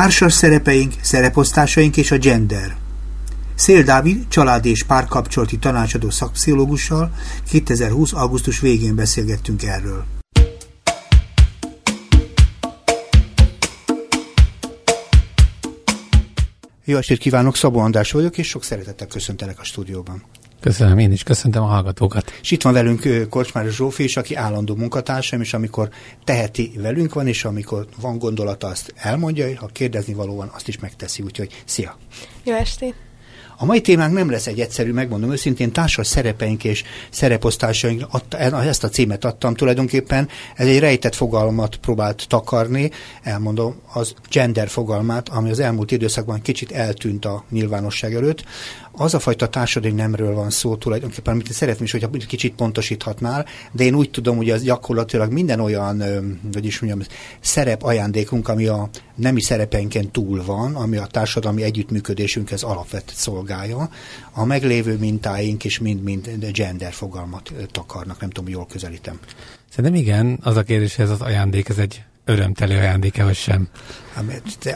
Társas szerepeink, szereposztásaink és a gender. Szél Dávid család és párkapcsolati tanácsadó szakpszichológussal 2020. augusztus végén beszélgettünk erről. Jó estét kívánok, Szabó András vagyok, és sok szeretettel köszöntelek a stúdióban. Köszönöm, én is köszöntöm a hallgatókat. És itt van velünk Korcsmár Zsófi is, aki állandó munkatársam, és amikor teheti velünk van, és amikor van gondolata, azt elmondja, ha kérdezni való van, azt is megteszi, úgyhogy szia! Jó estét! A mai témánk nem lesz egy egyszerű, megmondom őszintén, társas szerepeink és szereposztásaink, ezt a címet adtam tulajdonképpen, ez egy rejtett fogalmat próbált takarni, elmondom, az gender fogalmát, ami az elmúlt időszakban kicsit eltűnt a nyilvánosság előtt az a fajta társadalmi nemről van szó tulajdonképpen, amit szeretném is, hogy kicsit pontosíthatnál, de én úgy tudom, hogy az gyakorlatilag minden olyan, hogy is mondjam, szerep ajándékunk, ami a nemi szerepeinken túl van, ami a társadalmi együttműködésünkhez alapvető szolgálja, a meglévő mintáink is mind-mind gender fogalmat takarnak, nem tudom, jól közelítem. Szerintem igen, az a kérdés, hogy ez az ajándék, ez egy örömteli ajándéke, vagy sem?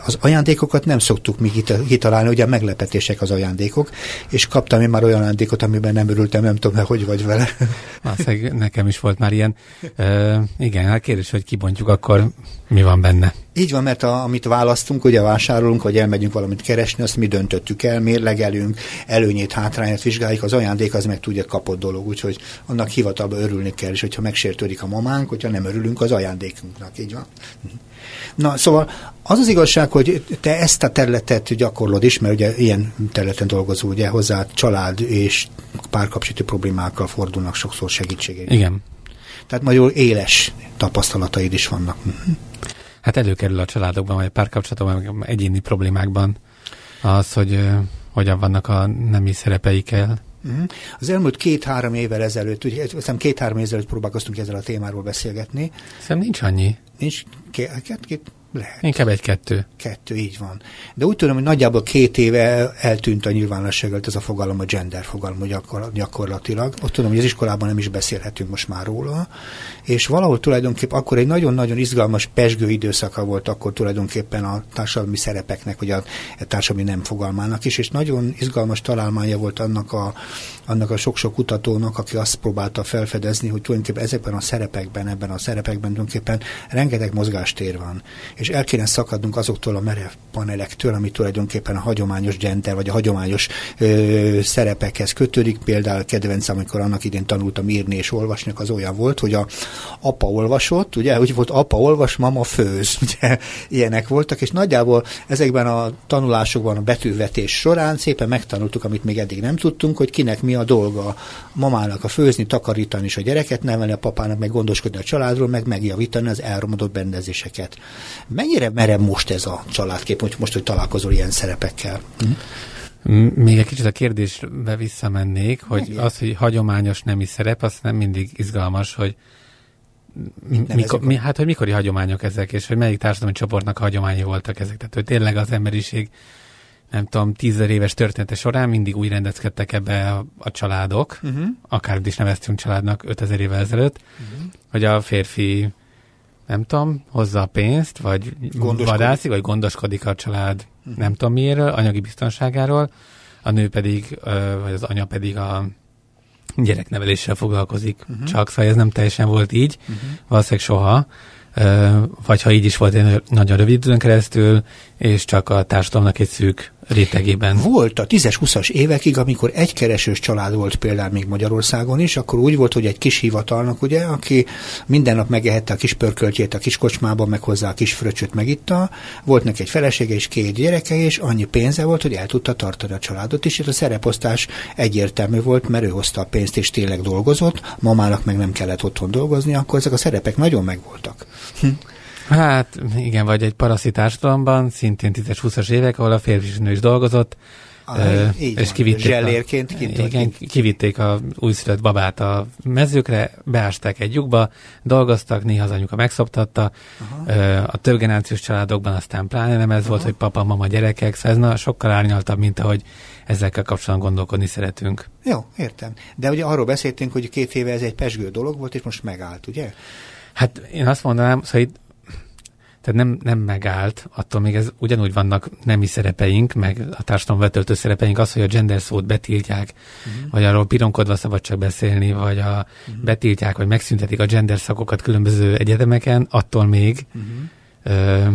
Az ajándékokat nem szoktuk mi kitalálni, ugye a meglepetések az ajándékok, és kaptam én már olyan ajándékot, amiben nem örültem, nem tudom, hogy vagy vele. Azt nekem is volt már ilyen. Uh, igen, hát kérdés, hogy kibontjuk, akkor mi van benne? Így van, mert a, amit választunk, ugye vásárolunk, vagy elmegyünk valamit keresni, azt mi döntöttük el, mérlegelünk, előnyét, hátrányát vizsgáljuk, az ajándék az meg tudja kapott dolog, úgyhogy annak hivatalba örülni kell, és hogyha megsértődik a mamánk, hogyha nem örülünk az ajándékunknak, így van. Na, szóval az az igazság, hogy te ezt a területet gyakorlod is, mert ugye ilyen területen dolgozó, ugye hozzá család és párkapcsolati problémákkal fordulnak sokszor segítségére. Igen. Tehát nagyon éles tapasztalataid is vannak. Hát előkerül a családokban, vagy a párkapcsolatokban, egyéni problémákban az, hogy hogyan vannak a nemi szerepeikkel. Uh-huh. Az elmúlt két-három évvel ezelőtt, ugye, hiszem két-három évvel ezelőtt próbálkoztunk ezzel a témáról beszélgetni. Szerintem nincs annyi. Nincs két, két, lehet. Inkább egy-kettő. Kettő, így van. De úgy tudom, hogy nagyjából két éve eltűnt a nyilvánosság ez a fogalom, a gender fogalom gyakorlatilag. Ott tudom, hogy az iskolában nem is beszélhetünk most már róla. És valahol tulajdonképpen akkor egy nagyon-nagyon izgalmas pesgő időszaka volt akkor tulajdonképpen a társadalmi szerepeknek, vagy a, a társadalmi nem fogalmának is, és nagyon izgalmas találmánya volt annak a, annak a sok-sok kutatónak, aki azt próbálta felfedezni, hogy tulajdonképpen ezekben a szerepekben, ebben a szerepekben tulajdonképpen rengeteg mozgástér van és el kéne szakadnunk azoktól a merev panelektől, ami tulajdonképpen a hagyományos gender, vagy a hagyományos ö, szerepekhez kötődik. Például kedvenc, amikor annak idén tanultam írni és olvasni, az olyan volt, hogy a apa olvasott, ugye, úgy volt apa olvas, mama főz, ugye, ilyenek voltak, és nagyjából ezekben a tanulásokban, a betűvetés során szépen megtanultuk, amit még eddig nem tudtunk, hogy kinek mi a dolga. A mamának a főzni, takarítani és a gyereket nevelni, a papának meg gondoskodni a családról, meg megjavítani az elromodott rendezéseket. Mennyire merev most ez a családkép, hogy most, hogy találkozol ilyen szerepekkel? Hm? Még egy kicsit a kérdésbe visszamennék, hogy Igen. az, hogy hagyományos nemi szerep, az nem mindig izgalmas, hogy mikor, mi, hát, hogy mikori hagyományok ezek, és hogy melyik társadalmi csoportnak hagyományai voltak ezek. Tehát, hogy tényleg az emberiség, nem tudom, tízezer éves története során mindig úgy rendezkedtek ebbe a, a családok, uh-huh. akár is neveztünk családnak 5000 évvel ezelőtt, uh-huh. hogy a férfi nem tudom, hozza a pénzt, vagy vadászik, vagy gondoskodik a család, uh-huh. nem tudom miért, anyagi biztonságáról, a nő pedig, vagy az anya pedig a gyerekneveléssel foglalkozik. Uh-huh. Csak szóval ez nem teljesen volt így, uh-huh. valószínűleg soha, vagy ha így is volt, egy nagyon rövid időn keresztül, és csak a társadalomnak egy szűk rétegében. Volt a 10-20-as évekig, amikor egy keresős család volt például még Magyarországon is, akkor úgy volt, hogy egy kis hivatalnak, ugye, aki minden nap megehette a kis pörköltjét a kis kocsmában, meg hozzá a kis fröccsöt megitta, volt neki egy felesége és két gyereke, és annyi pénze volt, hogy el tudta tartani a családot is, és a szereposztás egyértelmű volt, mert ő hozta a pénzt és tényleg dolgozott, mamának meg nem kellett otthon dolgozni, akkor ezek a szerepek nagyon megvoltak. Hm. Hát igen, vagy egy paraszi társadalomban, szintén 10-20-as évek, ahol a férfi és nő is dolgozott, Ah, és kivitték zsellérként a, kint, igen, kivitték a újszülött babát a mezőkre, beásták egy lyukba, dolgoztak, néha az anyuka megszoptatta. Aha. A több generációs családokban aztán pláne nem ez Aha. volt, hogy papa, mama, gyerekek, szóval ez na, sokkal árnyaltabb, mint ahogy ezekkel kapcsolatban gondolkodni szeretünk. Jó, értem. De ugye arról beszéltünk, hogy két éve ez egy pesgő dolog volt, és most megállt, ugye? Hát én azt mondanám, szóval itt Tehát nem, nem megállt, attól még ez ugyanúgy vannak nemi szerepeink, meg a társadalom betöltő szerepeink, az, hogy a gender szót betiltják, uh-huh. vagy arról pironkodva szabad csak beszélni, vagy a, uh-huh. betiltják, vagy megszüntetik a gender szakokat különböző egyetemeken, attól még uh-huh. ö,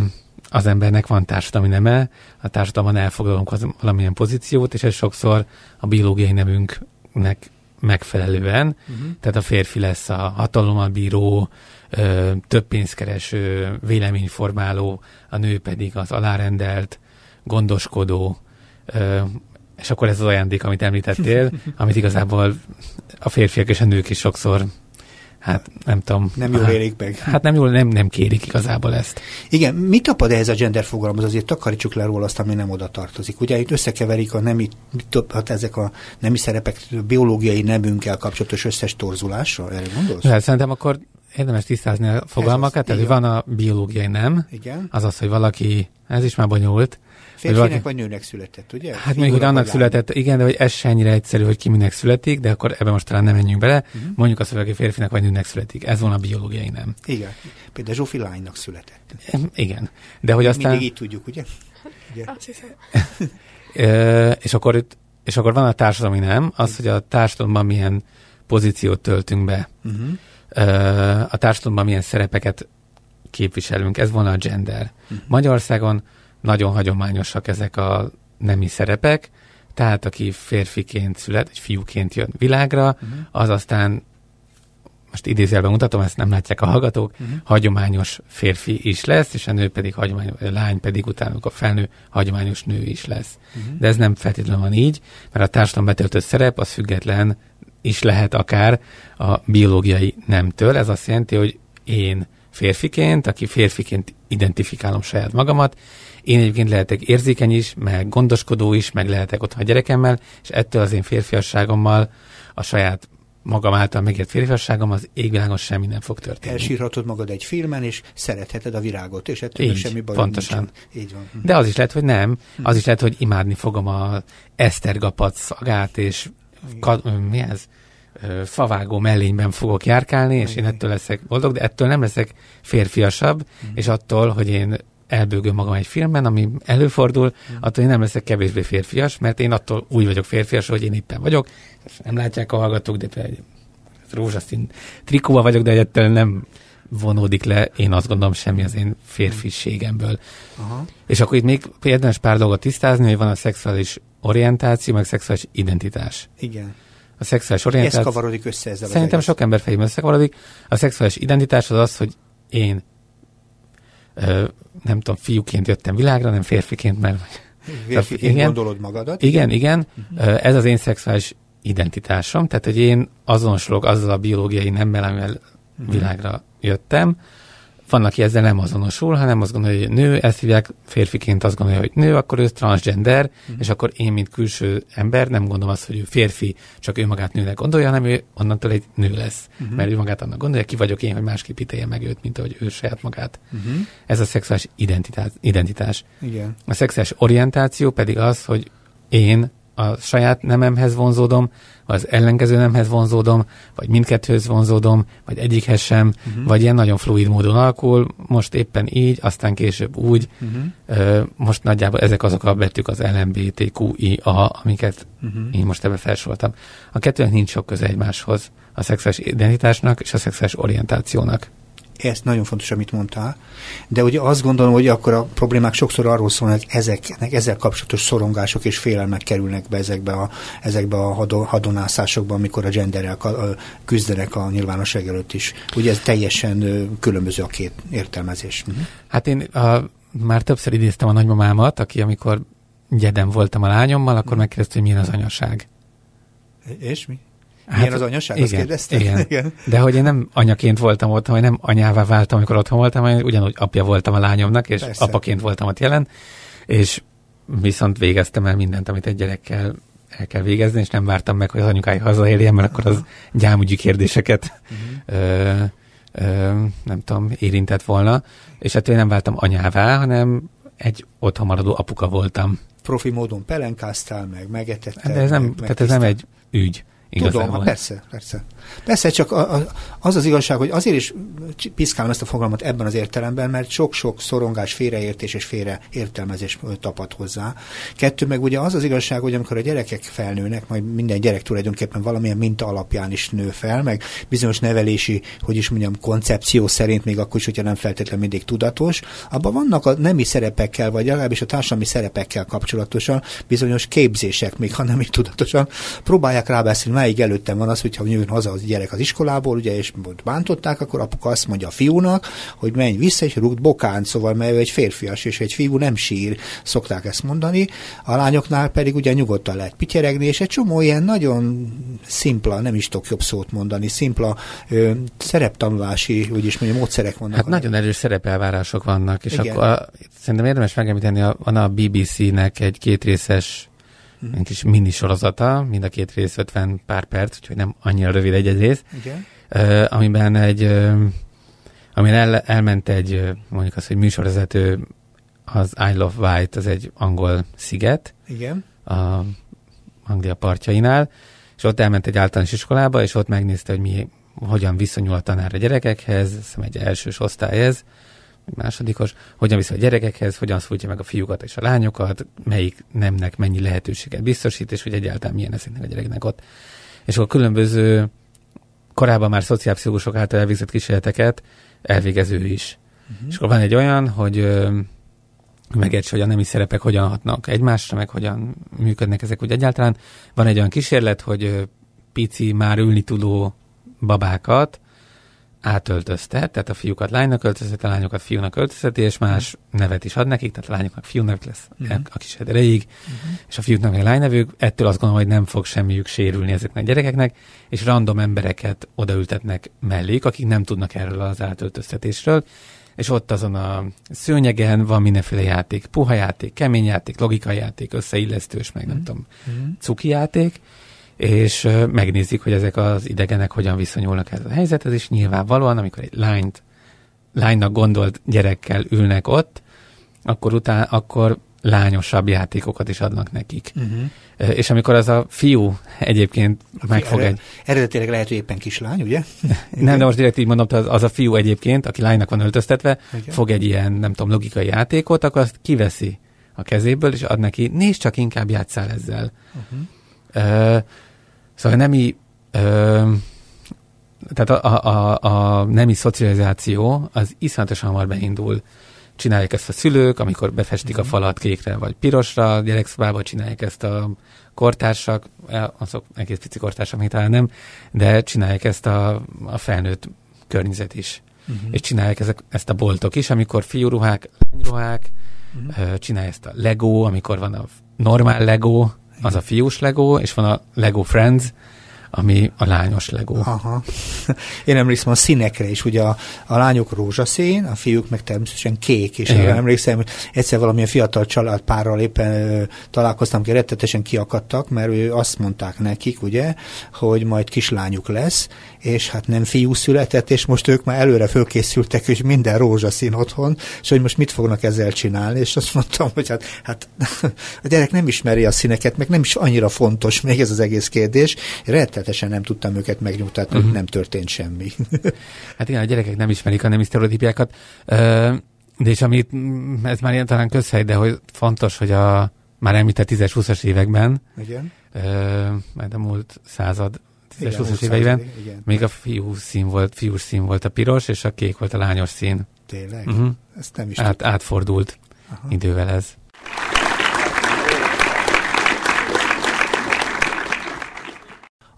az embernek van társadalmi neme, a társadalomban elfogadunk valamilyen pozíciót, és ez sokszor a biológiai nemünknek megfelelően, uh-huh. tehát a férfi lesz a hatalommal bíró, ö, több pénzkereső, véleményformáló, a nő pedig az alárendelt, gondoskodó, ö, és akkor ez az ajándék, amit említettél, amit igazából a férfiak és a nők is sokszor hát nem tudom. Nem jól élik meg. Hát nem jól, nem, nem kérik igazából ezt. Igen, mit tapad ehhez a gender fogalomhoz? Azért takarítsuk le róla azt, ami nem oda tartozik. Ugye itt összekeverik a nemi, hát ezek a nemi szerepek biológiai nemünkkel kapcsolatos összes torzulással, erre gondolsz? Hát szerintem akkor érdemes tisztázni a fogalmakat, tehát van a biológiai nem, Igen. azaz, hogy valaki, ez is már bonyolult, Férfinek valaki... vagy nőnek született, ugye? Hát mondjuk, hogy annak született, igen, de hogy ez se ennyire egyszerű, hogy ki minek születik, de akkor ebben most talán nem menjünk bele. Uh-huh. Mondjuk azt, hogy férfinek vagy nőnek születik. Ez van a biológiai nem. Igen. Például Zsófi lánynak született. Igen. De hogy aztán... Mindig így tudjuk, ugye? ugye? Azt hiszem. és, akkor itt, és akkor van a társadalmi nem, az, hogy a társadalomban milyen pozíciót töltünk be. Uh-huh. A társadalomban milyen szerepeket képviselünk. Ez volna a gender. Uh-huh. Magyarországon nagyon hagyományosak ezek a nemi szerepek, tehát aki férfiként szület, egy fiúként jön világra, uh-huh. az aztán most idézőjelben mutatom, ezt nem látják a hallgatók, uh-huh. hagyományos férfi is lesz, és a nő pedig hagyományos, a lány pedig utána, a felnő, hagyományos nő is lesz. Uh-huh. De ez nem feltétlenül van így, mert a társadalom betöltött szerep az független is lehet akár a biológiai nemtől. Ez azt jelenti, hogy én férfiként, aki férfiként identifikálom saját magamat, én egyébként lehetek érzékeny is, meg gondoskodó is, meg lehetek ott a gyerekemmel, és ettől az én férfiasságommal a saját magam által megért férfiasságom, az égvilágon semmi nem fog történni. Elsírhatod magad egy filmen, és szeretheted a virágot, és ettől Így, semmi baj pontosan. Nincsen. Így van. De az is lehet, hogy nem. Hm. Az is lehet, hogy imádni fogom a esztergapat szagát, és ka- mi ez? Favágó mellényben fogok járkálni, és én ettől leszek boldog, de ettől nem leszek férfiasabb, mm. és attól, hogy én elbőgöm magam egy filmben, ami előfordul, mm. attól én nem leszek kevésbé férfias, mert én attól úgy vagyok férfias, hogy én éppen vagyok. Nem látják a hallgatók, de például rózsaszín trikóval vagyok, de ettől nem vonódik le, én azt gondolom, semmi az én férfiségemből. Aha. És akkor itt még érdemes pár dolgot tisztázni, hogy van a szexuális orientáció, meg szexuális identitás. Igen. A szexuális orientáció... Ez kavarodik össze ezzel Szerintem sok ember fejében összekavarodik. A szexuális identitás az az, hogy én nem tudom, fiúként jöttem világra, nem férfiként, mert... Férfiként igen, gondolod magadat? Igen, igen. Uh-huh. Ez az én szexuális identitásom, tehát hogy én azonosulok azzal a biológiai nemmel, amivel uh-huh. világra jöttem, van, aki ezzel nem azonosul, hanem azt gondolja, hogy nő, ezt hívják férfiként, azt gondolja, hogy nő, akkor ő transgender, mm. és akkor én, mint külső ember, nem gondolom azt, hogy ő férfi, csak ő magát nőnek gondolja, hanem ő onnantól egy nő lesz. Mm-hmm. Mert ő magát annak gondolja, ki vagyok én, hogy másképp ítélje meg őt, mint ahogy ő saját magát. Mm-hmm. Ez a szexuális identitás. identitás. Igen. A szexuális orientáció pedig az, hogy én a saját nememhez vonzódom, vagy az ellenkező nemhez vonzódom, vagy mindkettőhöz vonzódom, vagy egyikhez sem, uh-huh. vagy ilyen nagyon fluid módon alakul, most éppen így, aztán később úgy. Uh-huh. Most nagyjából ezek azok a betűk az LMBTQIA, amiket uh-huh. én most ebbe felsoroltam. A kettőnek nincs sok köze egymáshoz, a szexuális identitásnak és a szexuális orientációnak ezt nagyon fontos, amit mondtál, de ugye azt gondolom, hogy akkor a problémák sokszor arról szólnak, hogy ezeknek, ezzel kapcsolatos szorongások és félelmek kerülnek be ezekbe a, ezekbe a hadonászásokba, amikor a genderrel küzdenek a nyilvánosság előtt is. Ugye ez teljesen különböző a két értelmezés. Uh-huh. Hát én a, már többször idéztem a nagymamámat, aki amikor gyedem voltam a lányommal, akkor megkérdezte, hogy milyen az anyaság. És mi? Hát, Milyen az anyaság, igen, azt kérdezted? Igen. igen. De hogy én nem anyaként voltam ott, vagy nem anyává váltam, amikor otthon voltam, hanem ugyanúgy apja voltam a lányomnak, és Persze. apaként voltam ott jelen, és viszont végeztem el mindent, amit egy gyerekkel el kell végezni, és nem vártam meg, hogy az anyukája hazaérjen, mert akkor az gyámügyi kérdéseket uh-huh. ö, ö, nem tudom, érintett volna, és hát én nem váltam anyává, hanem egy otthon maradó apuka voltam. Profi módon pelenkáztál meg, megetettel. De ez nem, meg, tehát ez nem egy ügy Tudom, persze, persze. Persze, csak a, a, az az igazság, hogy azért is piszkálom ezt a fogalmat ebben az értelemben, mert sok-sok szorongás, félreértés és félreértelmezés tapad hozzá. Kettő meg ugye az az igazság, hogy amikor a gyerekek felnőnek, majd minden gyerek tulajdonképpen valamilyen minta alapján is nő fel, meg bizonyos nevelési, hogy is mondjam, koncepció szerint, még akkor is, hogyha nem feltétlenül mindig tudatos, abban vannak a nemi szerepekkel, vagy legalábbis a társadalmi szerepekkel kapcsolatosan bizonyos képzések, még ha nem is tudatosan, próbálják rábeszélni, melyik előttem van az, hogyha jön haza az gyerek az iskolából, ugye, és bántották, akkor apuka azt mondja a fiúnak, hogy menj vissza, és rúgd bokán, szóval mert egy férfias, és egy fiú nem sír, szokták ezt mondani. A lányoknál pedig ugye nyugodtan lehet pityeregni, és egy csomó ilyen nagyon szimpla, nem is tudok jobb szót mondani, szimpla ö, szereptanulási, úgyis mondja, módszerek vannak. Hát nagyon erős szerepelvárások vannak, és Igen. akkor a, szerintem érdemes megemlíteni, a, van a BBC-nek egy kétrészes. Egy kis mini sorozata, mind a két rész 50 pár perc, úgyhogy nem annyira rövid egy rész, Igen. Uh, amiben egy, uh, amin el, elment egy, mondjuk azt, hogy műsorvezető, az Isle of Wight, az egy angol sziget, Igen. a Anglia partjainál, és ott elment egy általános iskolába, és ott megnézte, hogy mi, hogyan viszonyul a tanár a gyerekekhez, hiszem egy elsős osztály ez, másodikos, hogyan viszont a gyerekekhez, hogyan szólítja meg a fiúkat és a lányokat, melyik nemnek mennyi lehetőséget biztosít, és hogy egyáltalán milyen ezeknek a gyereknek ott. És akkor különböző korábban már szociálpszichológusok által elvégzett kísérleteket elvégező is. Uh-huh. És akkor van egy olyan, hogy megértse, hogy a nemi szerepek hogyan hatnak egymásra, meg hogyan működnek ezek úgy egyáltalán. Van egy olyan kísérlet, hogy pici, már ülni tudó babákat átöltöztet, tehát a fiúkat lánynak öltözteti, a lányokat fiúnak öltözteti, és más uh-huh. nevet is ad nekik, tehát a lányoknak fiú nevet lesz uh-huh. a kis erejéig, uh-huh. és a fiúknak meg lánynevük, ettől azt gondolom, hogy nem fog semmiük sérülni ezeknek a gyerekeknek, és random embereket odaültetnek mellék, akik nem tudnak erről az átöltöztetésről, és ott azon a szőnyegen van mindenféle játék, puha játék, kemény játék, logikai játék, összeillesztős, meg uh-huh. nem tudom, uh-huh. cuki játék, és megnézik, hogy ezek az idegenek hogyan viszonyulnak ez a helyzethez, és nyilvánvalóan, amikor egy lányt, lánynak gondolt gyerekkel ülnek ott, akkor utána, akkor lányosabb játékokat is adnak nekik. Uh-huh. És amikor az a fiú egyébként Aki megfog ered, egy... Eredetileg lehet, hogy éppen kislány, ugye? nem, de most direkt így mondom, az, az a fiú egyébként, aki lánynak van öltöztetve, Igen. fog egy ilyen, nem tudom, logikai játékot, akkor azt kiveszi a kezéből, és ad neki, nézd csak, inkább játszál ezzel. Uh-huh. Uh, Szóval a nemi, ö, tehát a, a, a nemi szocializáció az iszonyatosan hamar beindul. Csinálják ezt a szülők, amikor befestik a mhm. falat kékre vagy pirosra, a gyerekszobába csinálják ezt a kortársak, azok egész pici kortársak, még talán nem, de csinálják ezt a, a felnőtt környezet is. Uh-huh. És csinálják ezek, ezt a boltok is, amikor fiúruhák, lányruhák, uh-huh. csinálják ezt a Lego, amikor van a normál Lego, az a fiús Lego, és van a Lego Friends, ami a lányos Lego. Aha. Én emlékszem a színekre is, ugye a, a lányok rózsaszín, a fiúk meg természetesen kék, és Igen. emlékszem, hogy egyszer valamilyen fiatal családpárral éppen ö, találkoztam, ki rettetesen kiakadtak, mert ő azt mondták nekik, ugye, hogy majd kislányuk lesz, és hát nem fiú született, és most ők már előre fölkészültek, hogy minden rózsaszín otthon, és hogy most mit fognak ezzel csinálni, és azt mondtam, hogy hát, hát a gyerek nem ismeri a színeket, meg nem is annyira fontos még ez az egész kérdés. Rettetesen nem tudtam őket megnyugtatni, uh-huh. nem történt semmi. hát igen, a gyerekek nem ismerik a nemi sztereotípiákat, de és amit, ez már ilyen talán közhely, de hogy fontos, hogy a már említett 10-20-as években, igen. majd a múlt század 10-20-as éveiben, még a fiú szín volt, fiús szín volt a piros, és a kék volt a lányos szín. Tényleg? Uh-huh. Ezt nem is Át, Átfordult Aha. idővel ez.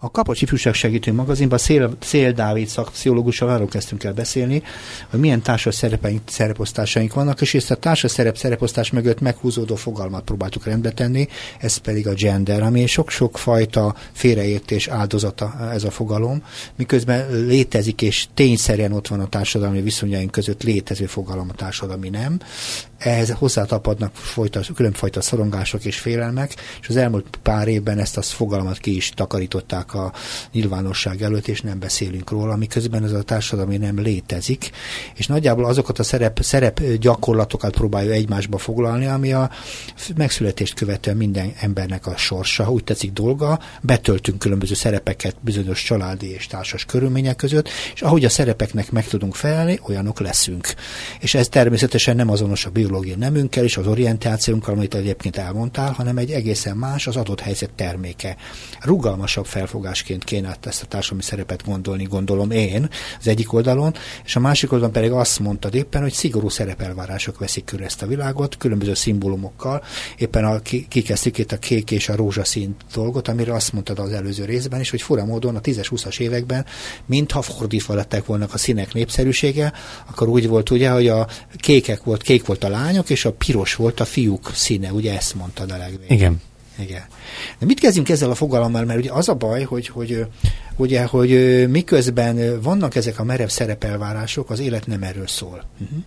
A Kapocs Ifjúság Segítő magazinban Szél, Szél Dávid szakpszichológussal arról kezdtünk el beszélni, hogy milyen társas szerepeink, szereposztásaink vannak, és ezt a társas szerep szereposztás mögött meghúzódó fogalmat próbáltuk rendbe tenni, ez pedig a gender, ami sok-sok fajta félreértés áldozata ez a fogalom, miközben létezik és tényszerűen ott van a társadalmi viszonyaink között létező fogalom a társadalmi nem, ehhez hozzátapadnak folyta, különfajta szorongások és félelmek, és az elmúlt pár évben ezt a fogalmat ki is takarították a nyilvánosság előtt, és nem beszélünk róla, miközben ez a társadalmi nem létezik, és nagyjából azokat a szerep, szerep gyakorlatokat próbálja egymásba foglalni, ami a megszületést követően minden embernek a sorsa, úgy tetszik dolga, betöltünk különböző szerepeket bizonyos családi és társas körülmények között, és ahogy a szerepeknek meg tudunk felelni, olyanok leszünk. És ez természetesen nem azonos a biológiai nemünkkel és az orientációnkkal, amit egyébként elmondtál, hanem egy egészen más, az adott helyzet terméke. Rugalmasabb felfogásként kéne ezt a társadalmi szerepet gondolni, gondolom én, az egyik oldalon, és a másik oldalon pedig azt mondtad éppen, hogy szigorú szerepelvárások veszik körül ezt a világot, különböző szimbólumokkal. Éppen a, kikezdtük itt a kék és a rózsaszín dolgot, amire azt mondtad az előző részben is, hogy fura módon a 10-20-as években, mintha fordítva lettek volna a színek népszerűsége, akkor úgy volt ugye, hogy a kékek volt, kék volt a lányok, és a piros volt a fiúk színe, ugye ezt mondtad a legvégén. Igen. Igen. De mit kezdjünk ezzel a fogalommal, mert ugye az a baj, hogy, hogy, ugye, hogy miközben vannak ezek a merev szerepelvárások, az élet nem erről szól. Uh-huh.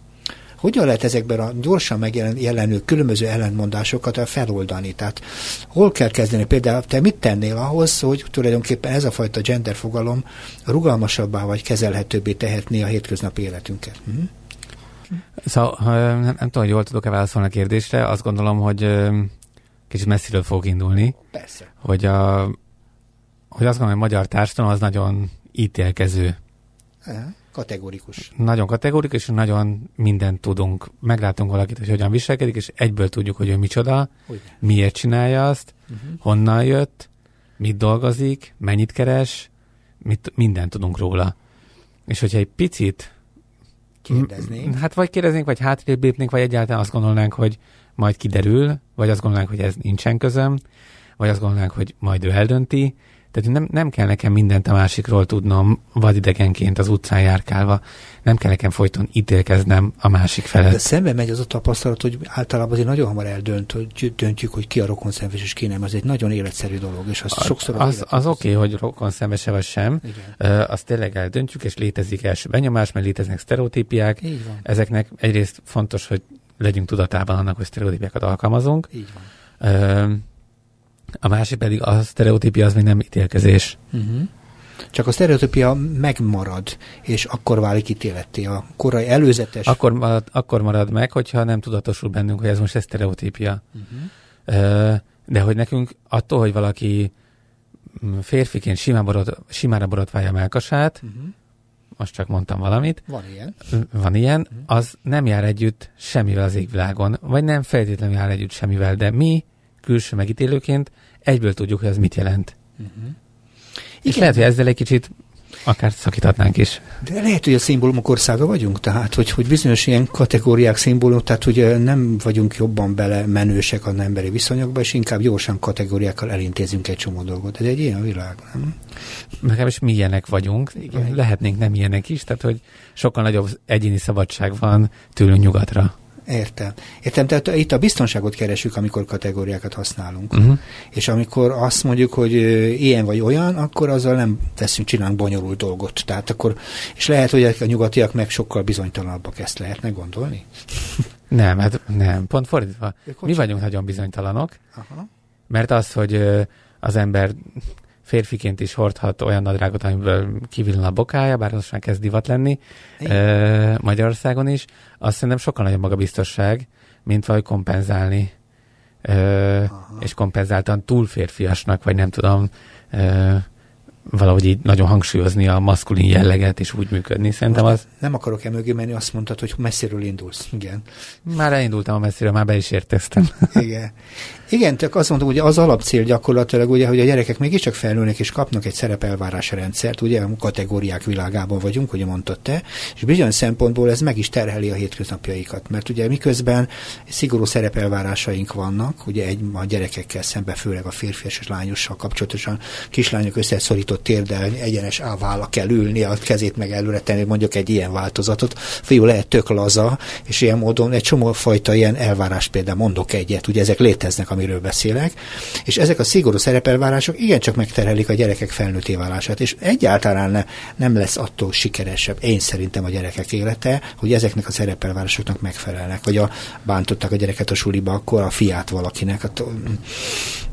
Hogyan lehet ezekben a gyorsan megjelenő különböző ellentmondásokat feloldani? Tehát hol kell kezdeni? Például te mit tennél ahhoz, hogy tulajdonképpen ez a fajta gender fogalom rugalmasabbá vagy kezelhetőbbé tehetné a hétköznapi életünket? Uh-huh. Szóval, nem, nem tudom, hogy jól tudok-e válaszolni a kérdésre, azt gondolom, hogy kicsit messziről fog indulni. Persze. Hogy, a, hogy azt gondolom, hogy a magyar társadalom az nagyon ítélkező. Kategorikus. Nagyon kategorikus, és nagyon mindent tudunk. Meglátunk valakit, hogy hogyan viselkedik, és egyből tudjuk, hogy ő micsoda, Ugye. miért csinálja azt, uh-huh. honnan jött, mit dolgozik, mennyit keres, mit, mindent tudunk róla. És hogyha egy picit kérdeznénk. Hát vagy kérdeznénk, vagy hátrébb lépnénk, vagy egyáltalán azt gondolnánk, hogy majd kiderül, vagy azt gondolnánk, hogy ez nincsen közöm, vagy azt gondolnánk, hogy majd ő eldönti, tehát nem, nem kell nekem mindent a másikról tudnom vadidegenként az utcán járkálva. Nem kell nekem folyton ítélkeznem a másik felett. De szembe megy az a tapasztalat, hogy általában azért nagyon hamar eldönt, hogy döntjük, hogy ki a rokonszenves és ki nem. Ez egy nagyon életszerű dolog, és az a, sokszor... Az, az oké, okay, hogy rokonszenves vagy sem. Igen. Uh, azt tényleg eldöntjük, és létezik első benyomás, mert léteznek sztereotípiák. Ezeknek egyrészt fontos, hogy legyünk tudatában annak, hogy sztereotípiákat alkalmazunk. Így van. A másik pedig a sztereotípia az még nem ítélkezés. Uh-huh. Csak a sztereotípia megmarad, és akkor válik ítéletté a korai előzetes. Akkor marad, akkor marad meg, hogyha nem tudatosul bennünk, hogy ez most egy sztereotípia. Uh-huh. De hogy nekünk attól, hogy valaki mm, férfiként simán borot, simára borotválja a melkasát, uh-huh. Most csak mondtam valamit. Van ilyen. Van ilyen, uh-huh. az nem jár együtt semmivel az égvilágon, vagy nem feltétlenül jár együtt semmivel, de mi külső megítélőként egyből tudjuk, hogy ez mit jelent. Uh-huh. És lehet, hogy ezzel egy kicsit akár szakíthatnánk is. De lehet, hogy a szimbólumok országa vagyunk, tehát hogy, hogy bizonyos ilyen kategóriák szimbólumok, tehát hogy nem vagyunk jobban bele menősek az emberi viszonyokba, és inkább gyorsan kategóriákkal elintézünk egy csomó dolgot. Ez egy ilyen világ, nem? Legalábbis mi ilyenek vagyunk, Igen. lehetnénk nem ilyenek is, tehát hogy sokkal nagyobb egyéni szabadság van tőlünk nyugatra. Értem. Értem, tehát itt a biztonságot keresünk, amikor kategóriákat használunk. Uh-huh. És amikor azt mondjuk, hogy ilyen vagy olyan, akkor azzal nem teszünk, csinálunk bonyolult dolgot. Tehát akkor, és lehet, hogy a nyugatiak meg sokkal bizonytalanabbak, ezt lehetne gondolni? Nem, hát nem, pont fordítva. Mi vagyunk nagyon bizonytalanok, Aha. mert az, hogy az ember férfiként is hordhat olyan nadrágot, amiből kivillan a bokája, bár az kezd divat lenni e, Magyarországon is, azt szerintem sokkal nagyobb magabiztosság, mint valahogy kompenzálni, e, és kompenzáltan túl férfiasnak, vagy nem tudom, e, valahogy így nagyon hangsúlyozni a maszkulin jelleget, és úgy működni. Szerintem az... Nem akarok e mögé menni, azt mondtad, hogy messziről indulsz. Igen. Már elindultam a messziről, már be is érteztem. Igen. Igen, csak azt mondom, hogy az alapcél gyakorlatilag, ugye, hogy a gyerekek mégiscsak felnőnek és kapnak egy szerepelvárási rendszert, ugye a kategóriák világában vagyunk, ugye mondtad te, és bizonyos szempontból ez meg is terheli a hétköznapjaikat, mert ugye miközben szigorú szerepelvárásaink vannak, ugye egy, a gyerekekkel szembe, főleg a férfias és lányossal kapcsolatosan kislányok összeszorított térdel, egyenes áválla kell ülni, a kezét meg előre tenni, mondjuk egy ilyen változatot. Fiú lehet tök laza, és ilyen módon egy csomó fajta ilyen elvárás például mondok egyet, ugye ezek léteznek amiről beszélek, és ezek a szigorú szerepelvárások igencsak megterhelik a gyerekek felnőtté válását, és egyáltalán ne, nem lesz attól sikeresebb, én szerintem a gyerekek élete, hogy ezeknek a szerepelvárásoknak megfelelnek, vagy a, bántották a gyereket a suliba, akkor a fiát valakinek. Hát,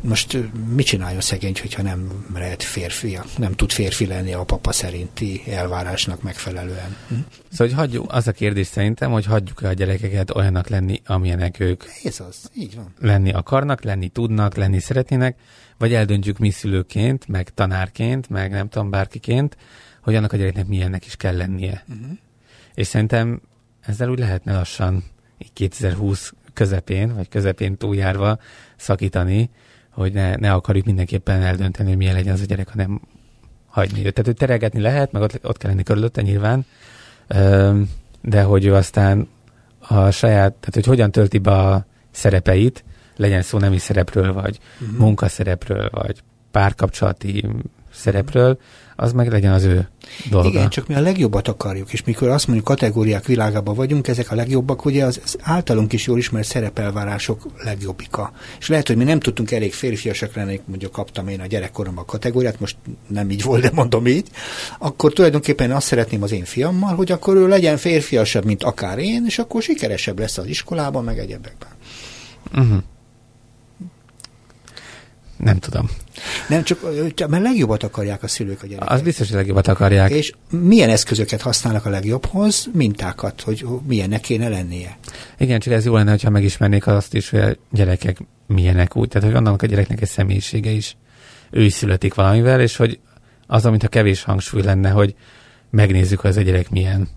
most mit csináljon szegény, hogyha nem lehet férfi, nem tud férfi lenni a papa szerinti elvárásnak megfelelően? Hm? Szóval, hogy hagyjuk, az a kérdés szerintem, hogy hagyjuk-e a gyerekeket olyanak lenni, amilyenek ők Ez az, így van. lenni akarnak, lenni tudnak, lenni szeretnének, vagy eldöntjük mi szülőként, meg tanárként, meg nem tudom, bárkiként, hogy annak a gyereknek milyennek is kell lennie. Uh-huh. És szerintem ezzel úgy lehetne lassan 2020 közepén, vagy közepén túljárva szakítani, hogy ne, ne akarjuk mindenképpen eldönteni, hogy milyen legyen az a gyerek, hanem hagyni őt. Tehát, hogy terelgetni lehet, meg ott, ott kell lenni körülötte nyilván, de hogy ő aztán a saját, tehát hogy hogyan tölti be a szerepeit, legyen szó nemi szerepről, vagy uh-huh. munkaszerepről, vagy párkapcsolati szerepről, az meg legyen az ő dolga. Igen, csak mi a legjobbat akarjuk, és mikor azt mondjuk kategóriák világában vagyunk, ezek a legjobbak, ugye az, az általunk is jól ismert szerepelvárások legjobbika. És lehet, hogy mi nem tudtunk elég férfiasak lenni, mondjuk kaptam én a gyerekkoromban a kategóriát, most nem így volt, de mondom így, akkor tulajdonképpen azt szeretném az én fiammal, hogy akkor ő legyen férfiasabb, mint akár én, és akkor sikeresebb lesz az iskolában, meg egyebekben. Uh-huh. Nem tudom. Nem, csak mert legjobbat akarják a szülők a gyerekek. Az biztos, hogy legjobbat akarják. És milyen eszközöket használnak a legjobbhoz? Mintákat, hogy milyennek kéne lennie. Igen, csak ez jó lenne, ha megismernék azt is, hogy a gyerekek milyenek úgy. Tehát, hogy annak a gyereknek egy személyisége is. Ő is születik valamivel, és hogy az, amit a kevés hangsúly lenne, hogy megnézzük, hogy ez a gyerek milyen.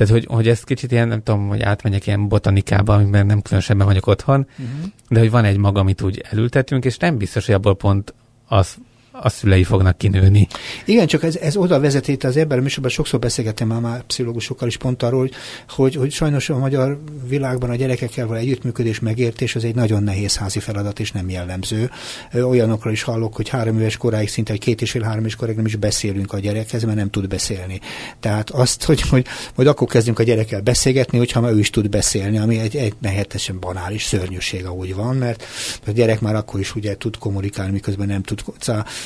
Tehát, hogy, hogy ezt kicsit ilyen, nem tudom, hogy átmenjek ilyen botanikába, amiben nem különösebben vagyok otthon, uh-huh. de hogy van egy maga, amit úgy elültetünk, és nem biztos, hogy abból pont az a szülei fognak kinőni. Igen, csak ez, ez oda vezet az ebben a műsorban sokszor beszélgettem már, már pszichológusokkal is pont arról, hogy, hogy, hogy sajnos a magyar világban a gyerekekkel való együttműködés, megértés az egy nagyon nehéz házi feladat, és nem jellemző. Olyanokról is hallok, hogy három éves koráig szinte, hogy két és fél három éves koráig nem is beszélünk a gyerekhez, mert nem tud beszélni. Tehát azt, hogy, hogy hogy akkor kezdünk a gyerekkel beszélgetni, hogyha már ő is tud beszélni, ami egy, egy nehetesen banális szörnyűség, ahogy van, mert a gyerek már akkor is ugye tud kommunikálni, miközben nem tud.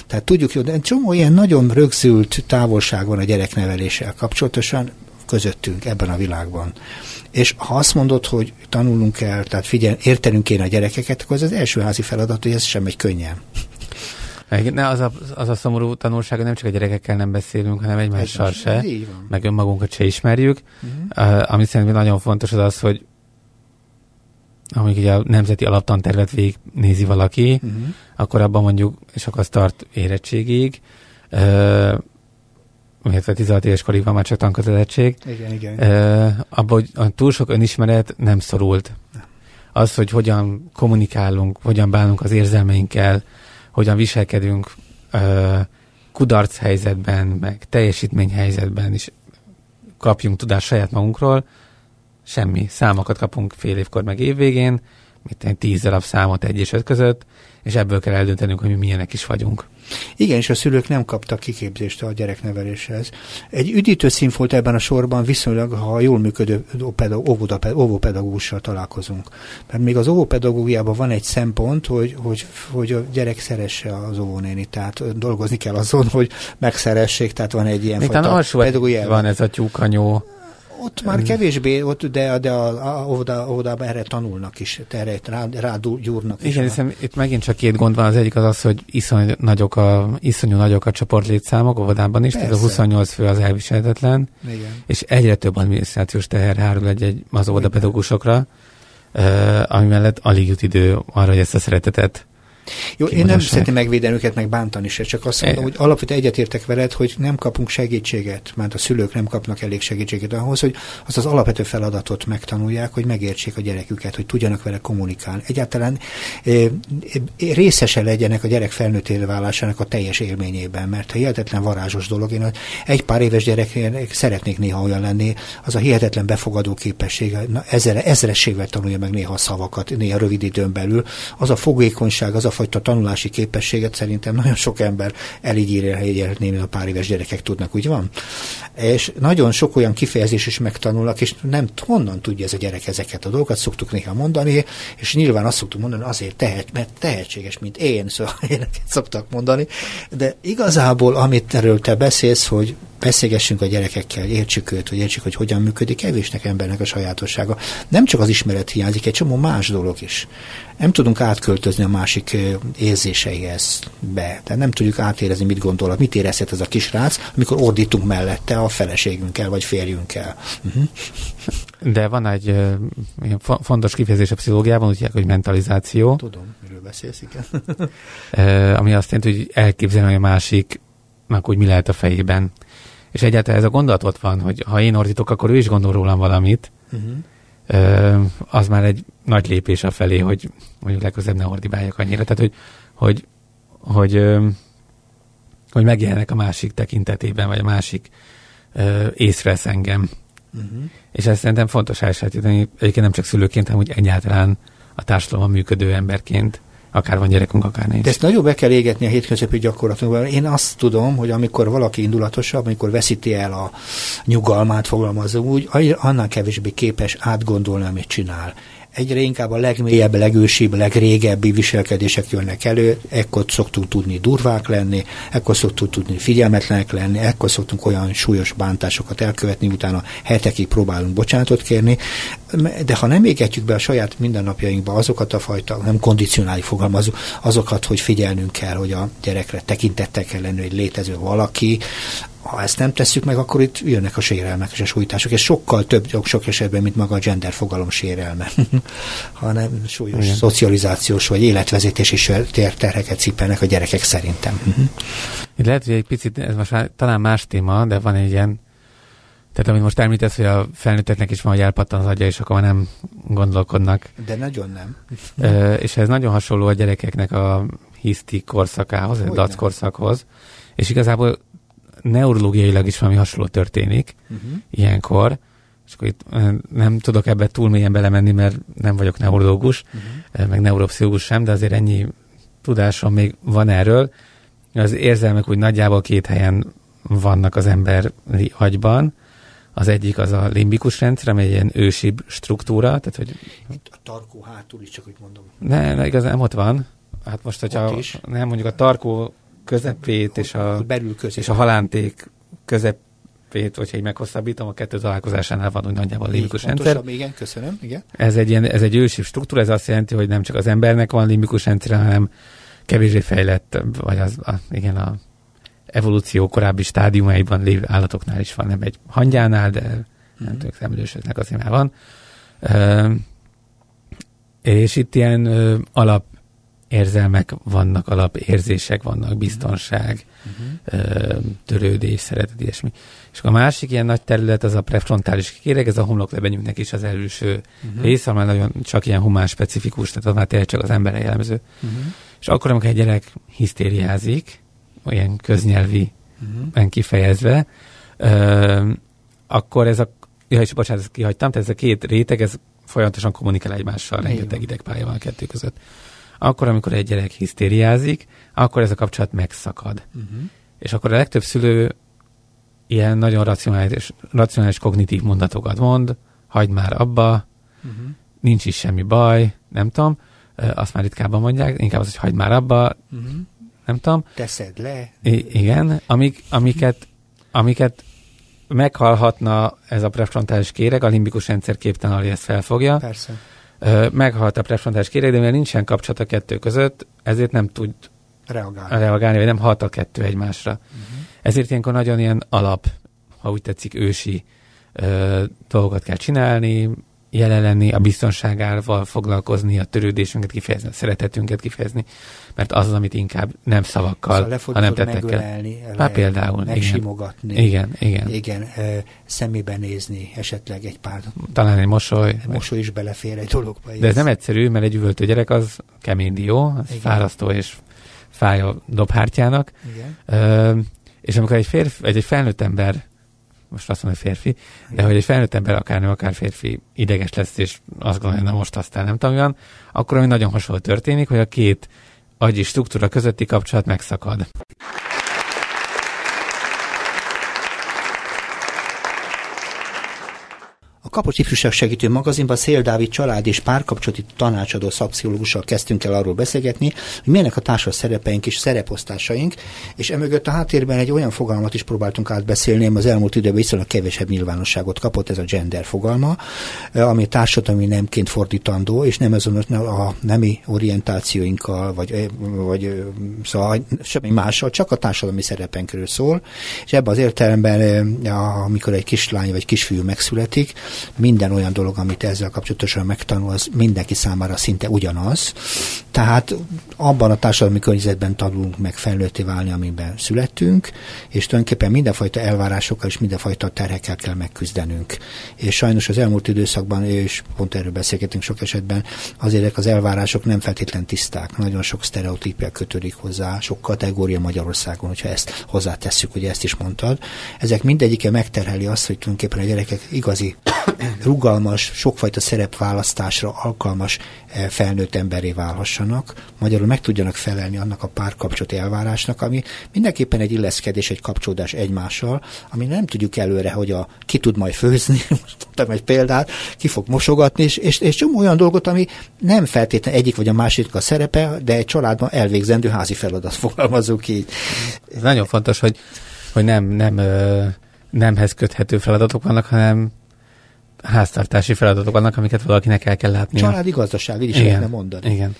Tehát tudjuk, hogy de csomó ilyen nagyon rögzült távolság van a gyerekneveléssel kapcsolatosan közöttünk ebben a világban. És ha azt mondod, hogy tanulnunk kell, tehát figyelj, értenünk kéne a gyerekeket, akkor az az első házi feladat, hogy ez sem megy könnyen. Ne, az, a, az a szomorú tanulság, hogy nem csak a gyerekekkel nem beszélünk, hanem egymással se, meg önmagunkat se ismerjük. Uh-huh. Uh, ami szerintem nagyon fontos az az, hogy amíg ugye a nemzeti alaptantervet végignézi valaki, uh-huh. akkor abban mondjuk, akkor az tart érettségig, uh, illetve 16 éves korig van már csak tankötelezettség. Igen, igen. Uh, abban, hogy túl sok önismeret nem szorult. Az, hogy hogyan kommunikálunk, hogyan bánunk az érzelmeinkkel, hogyan viselkedünk uh, kudarc helyzetben, meg teljesítmény helyzetben is kapjunk tudást saját magunkról, semmi. Számokat kapunk fél évkor meg évvégén, mint egy tíz darab számot egy és öt között, és ebből kell eldöntenünk, hogy mi milyenek is vagyunk. Igen, és a szülők nem kaptak kiképzést a gyerekneveléshez. Egy üdítő színfolt ebben a sorban viszonylag, ha jól működő óvópedagógussal találkozunk. Mert még az óvópedagógiában van egy szempont, hogy, hogy, hogy a gyerek szeresse az óvónéni, tehát dolgozni kell azon, hogy megszeressék, tehát van egy ilyen még fajta pedagógia. Van ez a tyúkanyó ott már kevésbé, ott, de, de a, a, oda, oda erre tanulnak is, erre rá, rá gyúrnak is. Igen, hiszem, itt megint csak két gond van. Az egyik az az, hogy iszony nagyok a, iszonyú nagyok a csoportlétszámok óvodában is, Persze. tehát a 28 fő az elviselhetetlen, Igen. és egyre több adminisztrációs teher hárul egy, egy az óvodapedagógusokra, ami mellett alig jut idő arra, hogy ezt a szeretetet jó, én nem szeretném megvédeni őket, meg bántani se, csak azt mondom, hogy alapvetően egyetértek veled, hogy nem kapunk segítséget, mert a szülők nem kapnak elég segítséget ahhoz, hogy azt az alapvető feladatot megtanulják, hogy megértsék a gyereküket, hogy tudjanak vele kommunikálni. Egyáltalán e, e, részese legyenek a gyerek felnőtté válásának a teljes élményében, mert ha hihetetlen varázsos dolog, én egy pár éves gyereknek szeretnék néha olyan lenni, az a hihetetlen befogadó képessége, na, ezre, ezrességvel tanulja meg néha a szavakat, néha rövid időn belül, az a fogékonyság, az a fajta tanulási képességet szerintem nagyon sok ember írja, a pár éves gyerekek tudnak, úgy van? És nagyon sok olyan kifejezés is megtanulnak, és nem honnan tudja ez a gyerek ezeket a dolgokat, szoktuk néha mondani, és nyilván azt szoktuk mondani, azért tehet, mert tehetséges, mint én, szóval éneket szoktak mondani, de igazából, amit erről te beszélsz, hogy beszélgessünk a gyerekekkel, értsük őt, hogy értsük, hogy hogyan működik kevésnek embernek a sajátossága. Nem csak az ismeret hiányzik, egy csomó más dolog is. Nem tudunk átköltözni a másik érzéseihez be. Tehát nem tudjuk átérezni, mit gondol, mit érezhet ez a kisrác, amikor ordítunk mellette a feleségünkkel, vagy férjünkkel. Uh-huh. De van egy uh, fontos kifejezés a pszichológiában, úgy hogy mentalizáció. Tudom, miről beszélsz, igen. ami azt jelenti, hogy elképzelni, hogy a másiknak úgy mi lehet a fejében és egyáltalán ez a gondolat ott van, hogy ha én ordítok, akkor ő is gondol rólam valamit, uh-huh. az már egy nagy lépés a felé, hogy mondjuk legközelebb ne ordibáljak annyira. Tehát, hogy, hogy, hogy, hogy megjelennek a másik tekintetében, vagy a másik észrevesz engem. Uh-huh. És ezt szerintem fontos elsajátítani, egyébként nem csak szülőként, hanem úgy egyáltalán a társadalomban működő emberként akár van gyerekünk, akár nincs. De ezt nagyon be kell égetni a hétköznapi gyakorlatunkban. Én azt tudom, hogy amikor valaki indulatosabb, amikor veszíti el a nyugalmát, fogalmazom úgy, annál kevésbé képes átgondolni, amit csinál egyre inkább a legmélyebb, legősibb, legrégebbi viselkedések jönnek elő, ekkor szoktunk tudni durvák lenni, ekkor szoktunk tudni figyelmetlenek lenni, ekkor szoktunk olyan súlyos bántásokat elkövetni, utána hetekig próbálunk bocsánatot kérni, de ha nem égetjük be a saját mindennapjainkba azokat a fajta, nem kondicionális fogalmazó, azokat, hogy figyelnünk kell, hogy a gyerekre tekintettel kell lenni, hogy létező valaki, ha ezt nem tesszük meg, akkor itt jönnek a sérelmek és a sújtások. Ez sokkal több, sok esetben, mint maga a gender fogalom sérelme, hanem súlyos Igen. szocializációs vagy életvezetési terheket cipelnek a gyerekek szerintem. Mhm. Itt lehet, hogy egy picit, ez most már talán más téma, de van egy ilyen, tehát amit most említesz, hogy a felnőtteknek is van, hogy elpattan az agya, és akkor már nem gondolkodnak. De nagyon nem. Ö, és ez nagyon hasonló a gyerekeknek a hiszti korszakához, a dac korszakhoz. És igazából neurológiailag is valami hasonló történik uh-huh. ilyenkor, és akkor itt nem tudok ebbe túl mélyen belemenni, mert nem vagyok neurológus, uh-huh. meg neuropszichológus sem, de azért ennyi tudásom még van erről. Az érzelmek úgy nagyjából két helyen vannak az emberi agyban. Az egyik az a limbikus rendszer, amely egy ilyen ősibb struktúra. Tehát, hogy Itt a tarkó hátul is, csak úgy mondom. Ne, ne igazán nem ott van. Hát most, hogyha nem mondjuk a tarkó közepét és a, belül közép. és a halánték közepét, hogyha így meghosszabbítom, a kettő találkozásánál van úgy nagyjából limbikus rendszer. Igen, köszönöm. Igen. Ez egy, ilyen, ez egy ősi struktúra, ez azt jelenti, hogy nem csak az embernek van limbikus rendszer, hanem kevésbé fejlett, vagy az, a, igen, a evolúció korábbi stádiumaiban lévő állatoknál is van, nem egy hangyánál, de mm-hmm. nem mhm. tudjuk, szemlősöknek azért már van. Ö, és itt ilyen ö, alap érzelmek vannak, alapérzések vannak, biztonság, uh-huh. törődés, szeretet, ilyesmi. És a másik ilyen nagy terület az a prefrontális kéreg, ez a homloklebenyünknek is az előső uh-huh. része, amely nagyon csak ilyen humán specifikus, tehát az már tényleg csak az emberre jellemző. Uh-huh. És akkor, amikor egy gyerek hisztériázik, olyan köznyelvi uh-huh. kifejezve, ö, akkor ez a, ja, és bocsánat, ezt kihagytam, tehát ez a két réteg, ez folyamatosan kommunikál egymással, rengeteg idegpálya van a kettő között akkor, amikor egy gyerek hisztériázik, akkor ez a kapcsolat megszakad. Uh-huh. És akkor a legtöbb szülő ilyen nagyon racionális, racionális kognitív mondatokat mond, hagyd már abba, uh-huh. nincs is semmi baj, nem tudom, azt már ritkábban mondják, inkább az, hogy hagyd már abba, uh-huh. nem tudom. Teszed le. I- igen, amik, amiket, amiket meghalhatna ez a prefrontális kéreg, a limbikus rendszer képtelen, hogy ezt felfogja. Persze meghalt a prefrontális kéreg, de mivel nincsen kapcsolat a kettő között, ezért nem tud reagálni, reagálni vagy nem halt a kettő egymásra. Uh-huh. Ezért ilyenkor nagyon ilyen alap, ha úgy tetszik, ősi ö, dolgokat kell csinálni, jelen lenni, a biztonságával foglalkozni, a törődésünket kifejezni, a szeretetünket kifejezni, mert az az, amit inkább nem szavakkal, szóval hanem tettekkel. Hát például. Megsimogatni. Igen, igen. Igen, e, szemébe nézni, esetleg egy pár. Talán egy mosoly. Egy mosoly is belefér egy dologba. De ez nem egyszerű, mert egy üvöltő gyerek az kemény dió, az igen. fárasztó és fáj a dobhártyának. Igen. E, és amikor egy férfi, egy, egy felnőtt ember most azt mondom, hogy férfi, de hogy egy felnőtt ember, akár nő, akár férfi ideges lesz, és azt gondolja, hogy na most aztán nem tudom, akkor ami nagyon hasonló történik, hogy a két agyi struktúra közötti kapcsolat megszakad. Kapocs Ifjúság Segítő Magazinban Szél Dávid család és párkapcsolati tanácsadó szapszichológussal kezdtünk el arról beszélgetni, hogy milyenek a társas szerepeink és szereposztásaink, és emögött a háttérben egy olyan fogalmat is próbáltunk átbeszélni, az elmúlt időben viszonylag kevesebb nyilvánosságot kapott, ez a gender fogalma, ami társadalmi nemként fordítandó, és nem azon a nemi orientációinkkal, vagy, vagy szóval semmi mással, csak a társadalmi szerepenkről szól, és ebben az értelemben, amikor egy kislány vagy kisfiú megszületik, minden olyan dolog, amit ezzel kapcsolatosan megtanul, az mindenki számára szinte ugyanaz. Tehát abban a társadalmi környezetben tanulunk meg felnőtté válni, amiben születtünk, és tulajdonképpen mindenfajta elvárásokkal és mindenfajta terhekkel kell megküzdenünk. És sajnos az elmúlt időszakban, és pont erről beszélgetünk sok esetben, azért az elvárások nem feltétlen tiszták. Nagyon sok sztereotípia kötődik hozzá, sok kategória Magyarországon, hogyha ezt hozzátesszük, hogy ezt is mondtad. Ezek mindegyike megterheli azt, hogy tulajdonképpen a gyerekek igazi rugalmas, sokfajta szerepválasztásra alkalmas eh, felnőtt emberé válhassanak, magyarul meg tudjanak felelni annak a párkapcsolati elvárásnak, ami mindenképpen egy illeszkedés, egy kapcsolódás egymással, ami nem tudjuk előre, hogy a, ki tud majd főzni, most mondtam egy példát, ki fog mosogatni, és, és, és csomó olyan dolgot, ami nem feltétlenül egyik vagy a másik a szerepe, de egy családban elvégzendő házi feladat fogalmazunk így. Nagyon fontos, hogy, hogy nem, nem, nemhez köthető feladatok vannak, hanem háztartási feladatok vannak, amiket valakinek el kell látni. Családi gazdaság, így is lehetne mondani. Igen.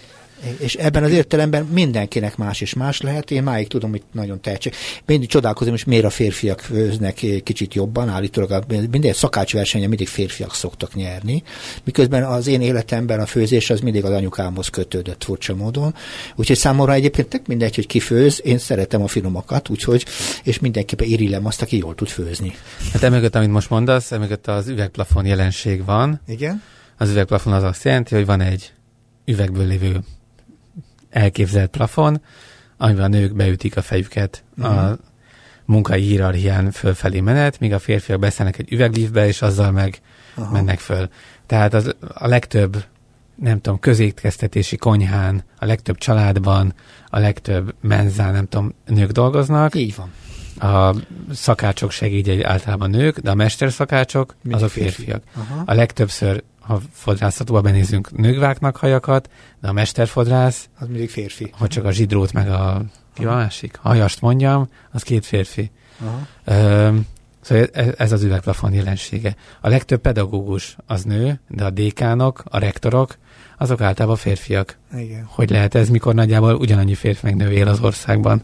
És ebben az értelemben mindenkinek más és más lehet. Én máig tudom, hogy nagyon tehetség. Mindig csodálkozom, hogy miért a férfiak főznek kicsit jobban, állítólag minden szakácsversenyen mindig férfiak szoktak nyerni, miközben az én életemben a főzés az mindig az anyukámhoz kötődött furcsa módon. Úgyhogy számomra egyébként tök mindegy, hogy ki főz, én szeretem a finomakat, úgyhogy, és mindenképpen irillem azt, aki jól tud főzni. Hát emögött, amit most mondasz, emögött az üvegplafon jelenség van. Igen. Az üvegplafon az azt jelenti, hogy van egy üvegből lévő elképzelt plafon, amiben a nők beütik a fejüket uh-huh. a mhm. munkai hierarchián fölfelé menet, míg a férfiak beszélnek egy üveglívbe, és azzal meg Aha. mennek föl. Tehát az, a legtöbb, nem tudom, közétkeztetési konyhán, a legtöbb családban, a legtöbb menzán, nem tudom, nők dolgoznak. Így van. A szakácsok segígy általában nők, de a mesterszakácsok azok férfiak. Férfi. A legtöbbször ha fodrászatóba benézünk, nők vágnak hajakat, de a mesterfodrász... Az mindig férfi. Hogy csak a zsidrót meg a... Ki a másik? Hajast mondjam, az két férfi. Aha. Ö, szóval ez, ez az üvegplafon jelensége. A legtöbb pedagógus az nő, de a dékánok, a rektorok, azok általában férfiak. Igen. Hogy lehet ez, mikor nagyjából ugyanannyi férfi meg nő él az országban?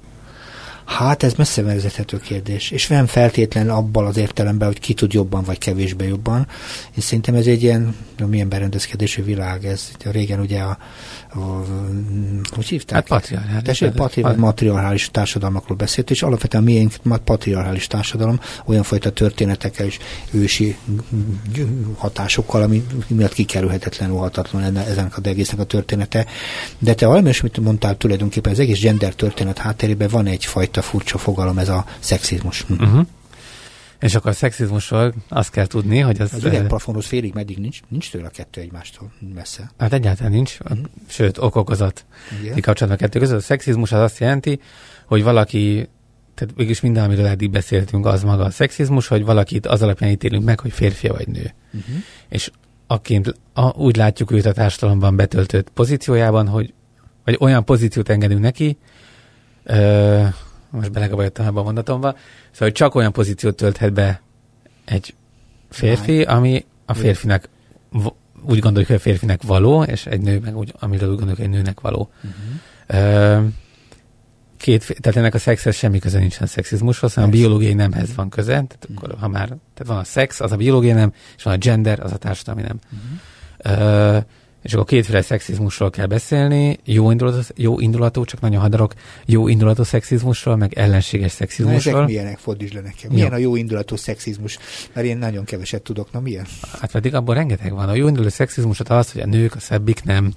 Hát ez messze vezethető kérdés, és nem feltétlen abban az értelemben, hogy ki tud jobban vagy kevésbé jobban. És szerintem ez egy ilyen, milyen berendezkedésű világ ez. Régen ugye a, hogy hívták? Hát patriarchális. Tessék, patri- matriarchális társadalmakról beszélt, és alapvetően miénk patriarchális társadalom olyan fajta történetekkel és ősi hatásokkal, ami miatt kikerülhetetlen, óhatatlan ezen a egésznek a története. De te valami mit mondtál tulajdonképpen, az egész gender történet hátterében van egyfajta furcsa fogalom, ez a szexizmus. Uh-huh. És akkor a szexizmusról azt kell tudni, hogy az... Az üvegplafonhoz félig meddig nincs, nincs tőle a kettő egymástól messze. Hát egyáltalán nincs, mm. sőt, okokozat kapcsolatban a kettő között. A szexizmus az azt jelenti, hogy valaki, tehát mégis minden, amiről eddig beszéltünk, az maga a szexizmus, hogy valakit az alapján ítélünk meg, hogy férfi vagy nő. Uh-huh. És aként a, úgy látjuk őt a társadalomban betöltött pozíciójában, hogy vagy olyan pozíciót engedünk neki, ö, most belegabajottam ebbe a mondatomba, szóval hogy csak olyan pozíciót tölthet be egy férfi, ami a férfinek úgy gondoljuk, hogy a férfinek való, és egy nő meg úgy, amiről úgy gondoljuk, hogy egy nőnek való. Uh-huh. két, tehát ennek a szexhez semmi köze nincsen a szexizmushoz, hanem a biológiai nemhez van köze, tehát uh-huh. akkor, ha már tehát van a szex, az a biológiai nem, és van a gender, az a társadalmi nem. Uh-huh. Uh, és akkor kétféle szexizmusról kell beszélni, jó indulatú, jó indulatú, csak nagyon hadarok, jó indulatú szexizmusról, meg ellenséges szexizmusról. Na, ezek milyenek, fordítsd le nekem. Milyen ja. a jó indulatú szexizmus? Mert én nagyon keveset tudok, na milyen? Hát pedig abban rengeteg van. A jó indulatú szexizmus az, hogy a nők, a szebbik nem.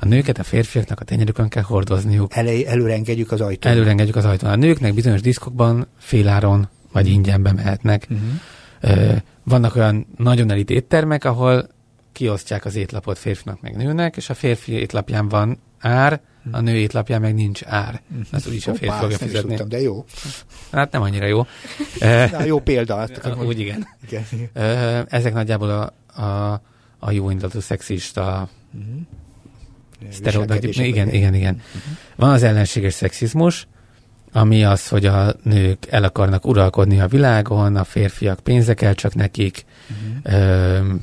A nőket a férfiaknak a tenyerükön kell hordozniuk. Elé, előre engedjük az ajtón. Előre engedjük az ajtón. A nőknek bizonyos diszkokban féláron vagy ingyen bemehetnek. Uh-huh. Vannak olyan nagyon elit éttermek, ahol kiosztják az étlapot férfinak meg nőnek, és a férfi étlapján van ár, a nő étlapján meg nincs ár. Ez úgyis a férfi fogja fizetni. Tudtam, de jó. Hát nem annyira jó. Na, jó példa. Hát, úgy igen. igen. Ezek nagyjából a, a, a jó indulatú szexista uh-huh. igen, igen, igen. Uh-huh. Van az ellenséges szexizmus, ami az, hogy a nők el akarnak uralkodni a világon, a férfiak pénzek csak nekik, uh-huh. ö, ö,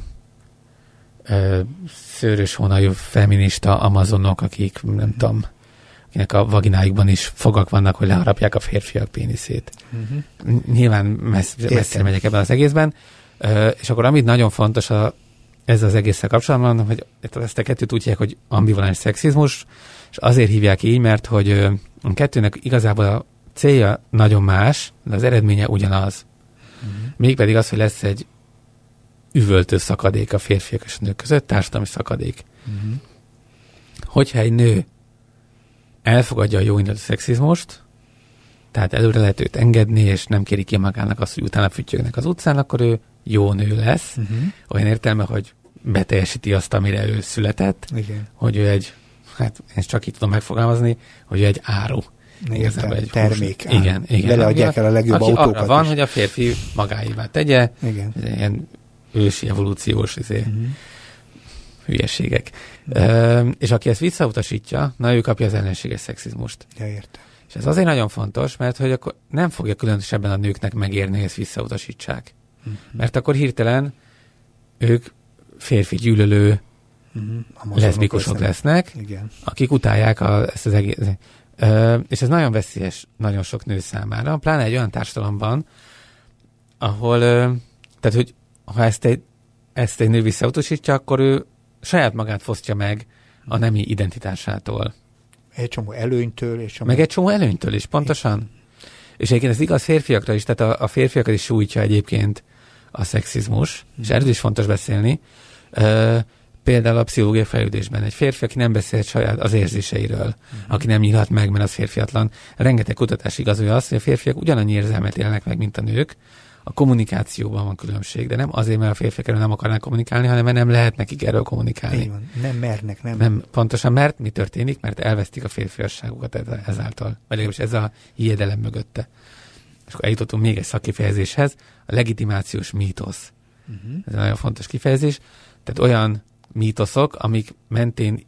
szőrös hónajú feminista amazonok, akik nem tudom, akinek a vaginájukban is fogak vannak, hogy leharapják a férfiak péniszét. Uh-huh. Nyilván messz, messzire megyek ebben az egészben. Ö, és akkor amit nagyon fontos a, ez az egésszel kapcsolatban, hogy ezt a kettőt úgy hívják, hogy ambivalens szexizmus, és azért hívják így, mert hogy a kettőnek igazából a célja nagyon más, de az eredménye ugyanaz. Uh-huh. Mégpedig az, hogy lesz egy üvöltő szakadék a férfiak és a nők között, társadalmi szakadék. Uh-huh. Hogyha egy nő elfogadja a jó indulatú szexizmust, tehát előre lehet őt engedni, és nem kéri ki magának azt, hogy utána füttyögnek az utcán, akkor ő jó nő lesz. Uh-huh. Olyan értelme, hogy beteljesíti azt, amire ő született, Igen. hogy ő egy, hát ezt csak így tudom megfogalmazni, hogy ő egy áru. Értem, egy termék. Hús. Igen, igen. Beleadják el a legjobb aki autókat arra van, is. hogy a férfi magáévá tegye. Igen. Ilyen ősi evolúciós izé, uh-huh. hülyeségek. Uh, és aki ezt visszautasítja, na ő kapja az ellenséges szexizmust. Ja, értem. És ez azért nagyon fontos, mert hogy akkor nem fogja különösebben a nőknek megérni, hogy ezt visszautasítsák. Uh-huh. Mert akkor hirtelen ők férfi gyűlölő uh-huh. leszbikusok lesznek, Igen. akik utálják a, ezt az egész... Uh, és ez nagyon veszélyes nagyon sok nő számára, pláne egy olyan társadalomban, ahol, uh, tehát hogy ha ezt egy, ezt egy nő visszautasítja, akkor ő saját magát fosztja meg a nemi identitásától. Egy csomó előnytől. És csomó... Meg egy csomó előnytől is, pontosan. Igen. És egyébként ez igaz férfiakra is, tehát a, a férfiakat is sújtja egyébként a szexizmus, mm. és erről is fontos beszélni. Uh, például a pszichológiai fejlődésben egy férfi, aki nem beszél saját az érzéseiről, mm. aki nem nyílhat meg, mert az férfiatlan. Rengeteg kutatás igazolja azt, hogy a férfiak ugyanannyi érzelmet élnek meg, mint a nők, a kommunikációban van különbség, de nem azért, mert a férfiak erről nem akarnak kommunikálni, hanem mert nem lehet nekik erről kommunikálni. van. Nem mernek, nem. Nem, pontosan mert mi történik, mert elvesztik a férfiasságukat ezáltal. Vagy legalábbis ez a hiedelem mögötte. És akkor eljutottunk még egy szakifejezéshez, a legitimációs mítosz. Uh-huh. Ez egy nagyon fontos kifejezés. Tehát olyan mítoszok, amik mentén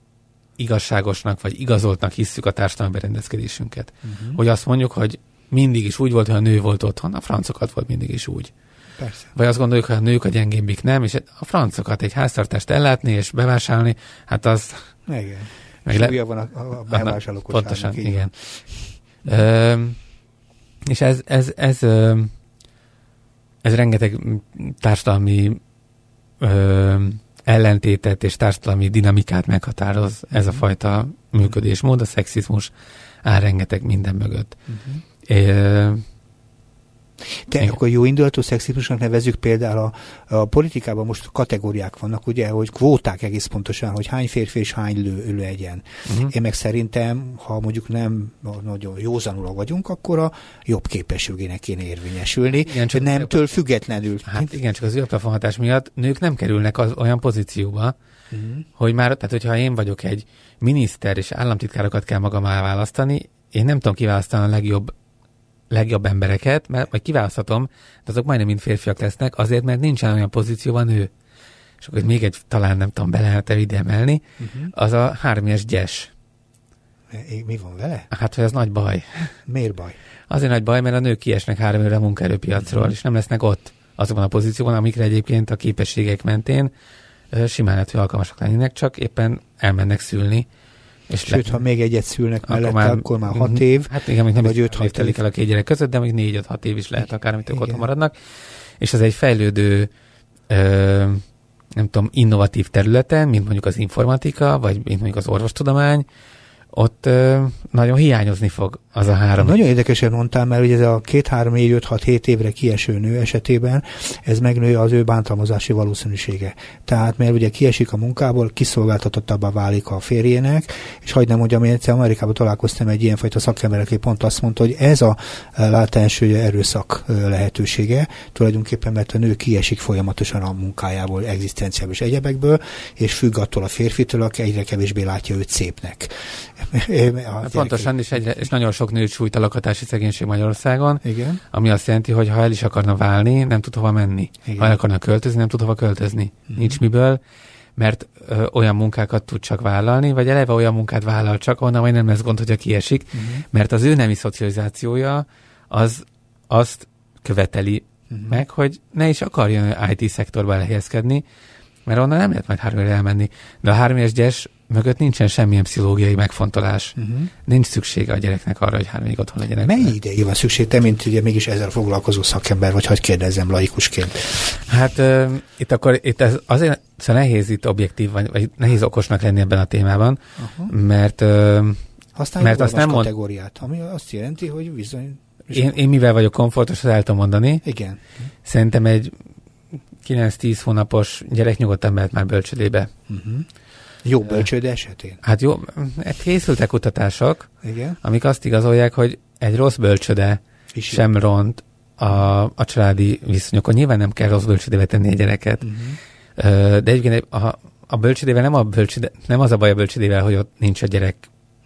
igazságosnak vagy igazoltnak hisszük a társadalmi berendezkedésünket. Uh-huh. Hogy azt mondjuk, hogy mindig is úgy volt, hogy a nő volt otthon, a francokat volt mindig is úgy. Persze. Vagy azt gondoljuk, hogy a nők a gyengébbik nem, és a francokat egy háztartást ellátni és bevásárolni, hát az... Igen. Meg le... van a, a bevásárlók Pontosan, igen. Ö, és ez, ez, ez, ez, ez rengeteg társadalmi ö, ellentétet és társadalmi dinamikát meghatároz ez a mhm. fajta működésmód, a szexizmus áll rengeteg minden mögött. Uh-huh. De Igen. akkor jó indulatú szexizmusnak nevezzük például a, a politikában most kategóriák vannak, ugye, hogy kvóták egész pontosan, hogy hány férfi és hány lő, legyen. Uh-huh. Én meg szerintem, ha mondjuk nem nagyon józanul vagyunk, akkor a jobb képességének kéne érvényesülni, igen, csak nemtől függetlenül. Hát igen, csak az űrplafonhatás miatt nők nem kerülnek az olyan pozícióba, uh-huh. hogy már, tehát hogyha én vagyok egy miniszter, és államtitkárokat kell magam választani, én nem tudom kiválasztani a legjobb legjobb embereket, mert majd kiválaszthatom, de azok majdnem mind férfiak lesznek, azért, mert nincsen olyan pozícióban nő. És akkor még egy, talán nem tudom, be lehet ide emelni, uh-huh. az a hármies gyes. Mi van vele? Hát, hogy ez nagy baj. Miért baj? Azért nagy baj, mert a nők kiesnek három évre a munkaerőpiacról, uh-huh. és nem lesznek ott azokban a pozícióban, amikre egyébként a képességek mentén simán lehet, hogy alkalmasak lennének, csak éppen elmennek szülni, és Sőt, le... ha még egyet szülnek akkor mellette, már, akkor már hat év. Hát igen, még nem vagy öt hat telik el a két gyerek között, de még négy-öt-hat év is lehet akár, amit ők otthon maradnak. És ez egy fejlődő, ö, nem tudom, innovatív területe, mint mondjuk az informatika, vagy mint mondjuk az orvostudomány, ott ö, nagyon hiányozni fog az a három. Nagyon érdekesen mondtál, mert ugye ez a két, három, négy, öt, hat, hét évre kieső nő esetében ez megnő az ő bántalmazási valószínűsége. Tehát mert ugye kiesik a munkából, kiszolgáltatottabbá válik a férjének, és hagyd nem mondjam, én egyszer Amerikában találkoztam egy ilyenfajta szakember, aki pont azt mondta, hogy ez a látás erőszak lehetősége, tulajdonképpen mert a nő kiesik folyamatosan a munkájából, egzisztenciából és egyebekből, és függ attól a férfitől, aki egyre kevésbé látja őt szépnek. Pontosan, és, egyre, és nagyon sok nőt sújt a lakatási szegénység Magyarországon, Igen. ami azt jelenti, hogy ha el is akarna válni, nem tud hova menni. Igen. Ha el akarna költözni, nem tud hova költözni. Uh-huh. Nincs miből, mert ö, olyan munkákat tud csak vállalni, vagy eleve olyan munkát vállal csak, onnan majd nem lesz gond, hogyha kiesik, uh-huh. mert az ő nemi szocializációja az azt követeli uh-huh. meg, hogy ne is akarjon IT szektorba elhelyezkedni, mert onnan nem lehet majd három elmenni. De a három éves gyes mögött nincsen semmilyen pszichológiai megfontolás. Uh-huh. Nincs szüksége a gyereknek arra, hogy három évig otthon legyenek. Mennyi ideig van szükség? Te, mint ugye mégis ezzel foglalkozó szakember, vagy hogy kérdezzem laikusként? Hát uh, itt akkor itt ez azért szóval nehéz itt objektív, vagy, vagy nehéz okosnak lenni ebben a témában, uh-huh. mert uh, Aztán mert azt nem kategóriát, ami azt jelenti, hogy bizony... Én, én mivel vagyok komfortos, azt el tudom mondani. Igen. Szerintem egy 9-10 hónapos gyerek nyugodtan mehet már bölcsödébe. Uh-huh. Jó bölcsőde esetén? Hát jó, hát készültek kutatások, Igen? amik azt igazolják, hogy egy rossz bölcsöde És sem jó. ront a, a családi viszonyokon. Nyilván nem kell rossz bölcsödébe tenni a gyereket, uh-huh. de egyébként a, a bölcsödével nem, a bölcsöde, nem az a baj a bölcsödével, hogy ott nincs a gyerek,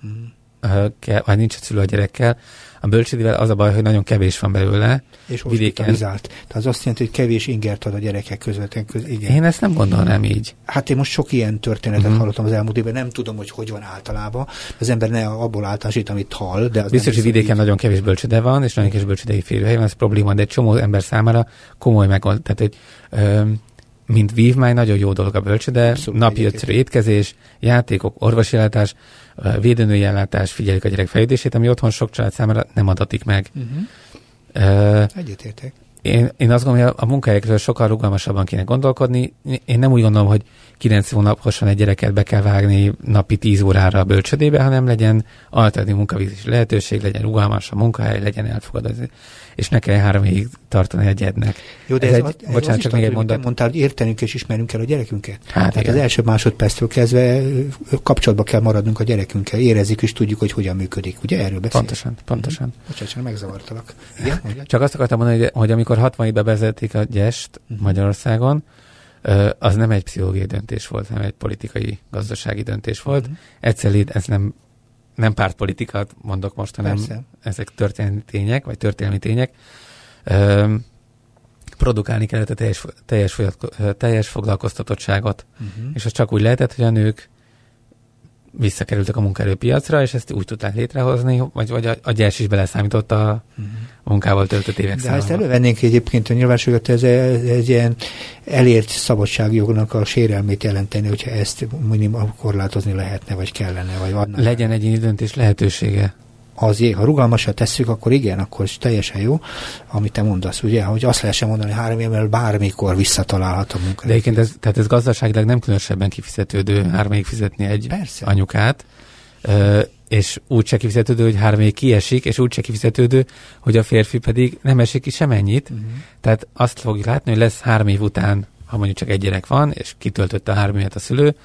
uh-huh. kell, vagy nincs a szülő a gyerekkel, a bölcsődével az a baj, hogy nagyon kevés van belőle. És vidéken. Tehát az azt jelenti, hogy kevés ingert ad a gyerekek közvetlen köz. Igen. Én ezt nem gondolnám így. Hát én most sok ilyen történetet uh-huh. hallottam az elmúlt évben, nem tudom, hogy hogy van általában. Az ember ne abból általánosít, amit hall. De az Biztos, hogy vidéken így. nagyon kevés bölcsöde van, és nagyon kevés bölcsödei férőhely van, ez probléma, de egy csomó ember számára komoly megold. Tehát, hogy ö, mint vívmány nagyon jó dolog a bölcsöde, Abszolút napi ötször étkezés, játékok, orvosi védőnői ellátás, figyelik a gyerek fejlődését, ami otthon sok család számára nem adatik meg. Uh-huh. Uh, Egyetértek. Én, én azt gondolom, hogy a munkahelyekről sokkal rugalmasabban kéne gondolkodni. Én nem úgy gondolom, hogy 9 hónaposan egy gyereket be kell vágni napi 10 órára a bölcsödébe, hanem legyen alternatív munkavégzési lehetőség, legyen rugalmas a munkahely, legyen elfogadó és ne kell három évig tartani egy gyednek. Jó, de ez, ez, egy, ez bocsánat, csak még egy mondat. Mondtál, hogy értenünk és ismerünk kell a gyerekünket. Hát Tehát igen. az első másodperctől kezdve kapcsolatba kell maradnunk a gyerekünkkel, érezzük és tudjuk, hogy hogyan működik. Ugye erről beszélünk? Pontosan, pontosan. Mm-hmm. Bocsánat, csak megzavartalak. Igen? Csak azt akartam mondani, hogy, hogy amikor 60 ig bevezették a gyest uh-huh. Magyarországon, az nem egy pszichológiai döntés volt, hanem egy politikai, gazdasági döntés volt. Uh-huh. Egyszerűen ez nem nem pártpolitikát mondok most, hanem Persze. ezek történelmi tények, vagy történelmi tények. Ö, produkálni kellett a teljes, teljes, teljes foglalkoztatottságot. Uh-huh. És az csak úgy lehetett, hogy a nők visszakerültek a munkaerőpiacra, és ezt úgy tudták létrehozni, vagy, vagy a, a gyers is beleszámított a uh-huh. munkával töltött évek De ha ezt elővennénk egyébként a nyilvánosságot, ez, egy ilyen elért szabadságjognak a sérelmét jelenteni, hogyha ezt minimum korlátozni lehetne, vagy kellene, vagy van. Legyen egy döntés lehetősége az, ha rugalmasra tesszük, akkor igen, akkor is teljesen jó, amit te mondasz, ugye, hogy azt lehessen mondani, három évvel bármikor visszatalálhat a munka. De egyébként ez, tehát ez gazdaságilag nem különösebben kifizetődő három évig fizetni egy Persze. anyukát, és úgy se kifizetődő, hogy három évig kiesik, és úgy se kifizetődő, hogy a férfi pedig nem esik ki semennyit. Uh-huh. Tehát azt fogjuk látni, hogy lesz három év után, ha mondjuk csak egy gyerek van, és kitöltötte a három évet a szülő,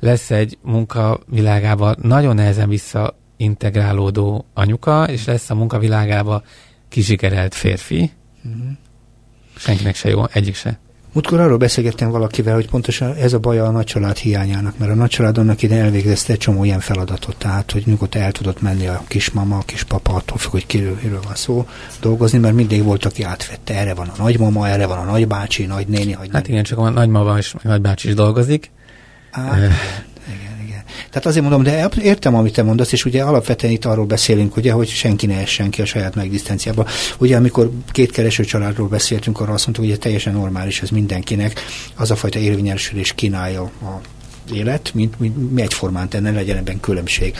lesz egy munkavilágában nagyon nehezen vissza integrálódó anyuka, és lesz a munkavilágába kizsigerelt férfi. Uh-huh. Senkinek se jó, egyik se. Múltkor arról beszélgettem valakivel, hogy pontosan ez a baj a nagycsalád hiányának, mert a nagycsalád annak ide elvégezte egy csomó ilyen feladatot, tehát hogy nyugodtan el tudott menni a kismama, a kispapa, attól függ, hogy kiről van szó, dolgozni, mert mindig volt, aki átvette. Erre van a nagymama, erre van a nagybácsi, nagynéni. Hát igen, csak a nagymama és a nagybácsi is dolgozik. Á, igen. Tehát azért mondom, de értem, amit te mondasz, és ugye alapvetően itt arról beszélünk, ugye, hogy senki ne essen ki a saját megdisztenciába. Ugye, amikor két kereső családról beszéltünk, arra azt mondtuk, hogy teljesen normális ez mindenkinek, az a fajta érvényesülés kínálja a élet, mint, mint mi egyformán tenne, legyen ebben különbség.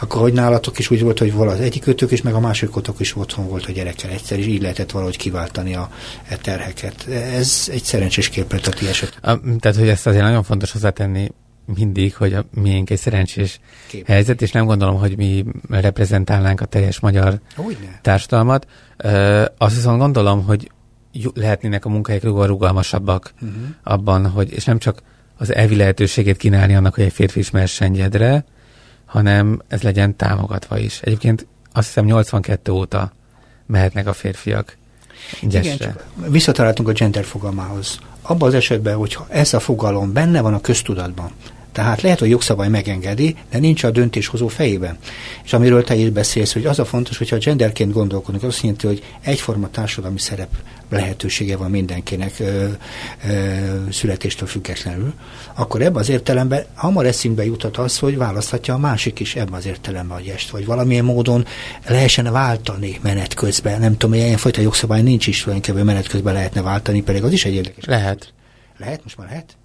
Akkor, hogy nálatok is úgy volt, hogy valahogy egyik kötök is, meg a másikotok is otthon volt a gyerekkel egyszer, és így lehetett valahogy kiváltani a e terheket. Ez egy szerencsés képlet a ti eset. A, tehát, hogy ezt azért nagyon fontos hozzátenni, mindig, hogy a miénk egy szerencsés Kép. helyzet, és nem gondolom, hogy mi reprezentálnánk a teljes magyar Hogyne. társadalmat. Ö, azt viszont gondolom, hogy lehetnének a munkahelyek rugalmasabbak uh-huh. abban, hogy, és nem csak az elvi lehetőségét kínálni annak, hogy egy férfi ismersen gyedre, hanem ez legyen támogatva is. Egyébként azt hiszem 82 óta mehetnek a férfiak gyesre. Igen, csak visszataláltunk a gender fogalmához. Abban az esetben, hogyha ez a fogalom benne van a köztudatban, tehát lehet, hogy jogszabály megengedi, de nincs a döntéshozó fejében. És amiről te is beszélsz, hogy az a fontos, hogyha genderként gondolkodunk, azt jelenti, hogy egyforma társadalmi szerep lehetősége van mindenkinek ö, ö, születéstől függetlenül, akkor ebben az értelemben hamar eszünkbe jutott az, hogy választhatja a másik is ebben az értelemben a est, vagy valamilyen módon lehessen váltani menet közben. Nem tudom, ilyen fajta jogszabály nincs is, tulajdonképpen menet közben lehetne váltani, pedig az is egy érdekes. Lehet. Lehet? Most már lehet?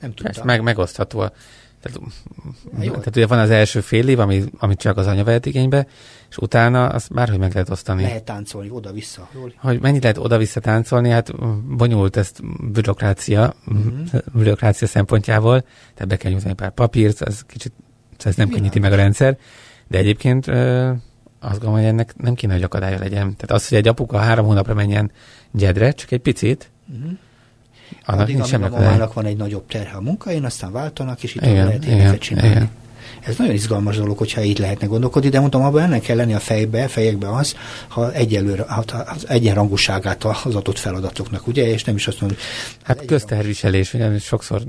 Nem tudom. Ez meg, megosztható. Tehát, tehát ugye van az első fél év, ami, amit csak az anya vehet igénybe, és utána azt bárhogy meg lehet osztani. Lehet táncolni oda-vissza. Jól? Hogy mennyit lehet oda-vissza táncolni, hát bonyolult ezt bürokrácia, uh-huh. bürokrácia szempontjából, tehát be kell nyújtani pár papírt, ez kicsit ez nem könnyíti meg a rendszer, de egyébként ö, azt gondolom, hogy ennek nem kéne, hogy akadálya legyen. Tehát az, hogy egy apuka három hónapra menjen gyedre, csak egy picit, uh-huh annak Addig, nincs a mamának van egy nagyobb terhe a munkain, aztán váltanak, és itt igen, lehet igen, csinálni. Igen. Ez nagyon izgalmas dolog, hogyha így lehetne gondolkodni, de mondtam, abban ennek kell lenni a fejbe, fejekbe az, ha egyelőre, az egyenrangúságát az adott feladatoknak, ugye, és nem is azt mondom, Hát közterviselés, ugye sokszor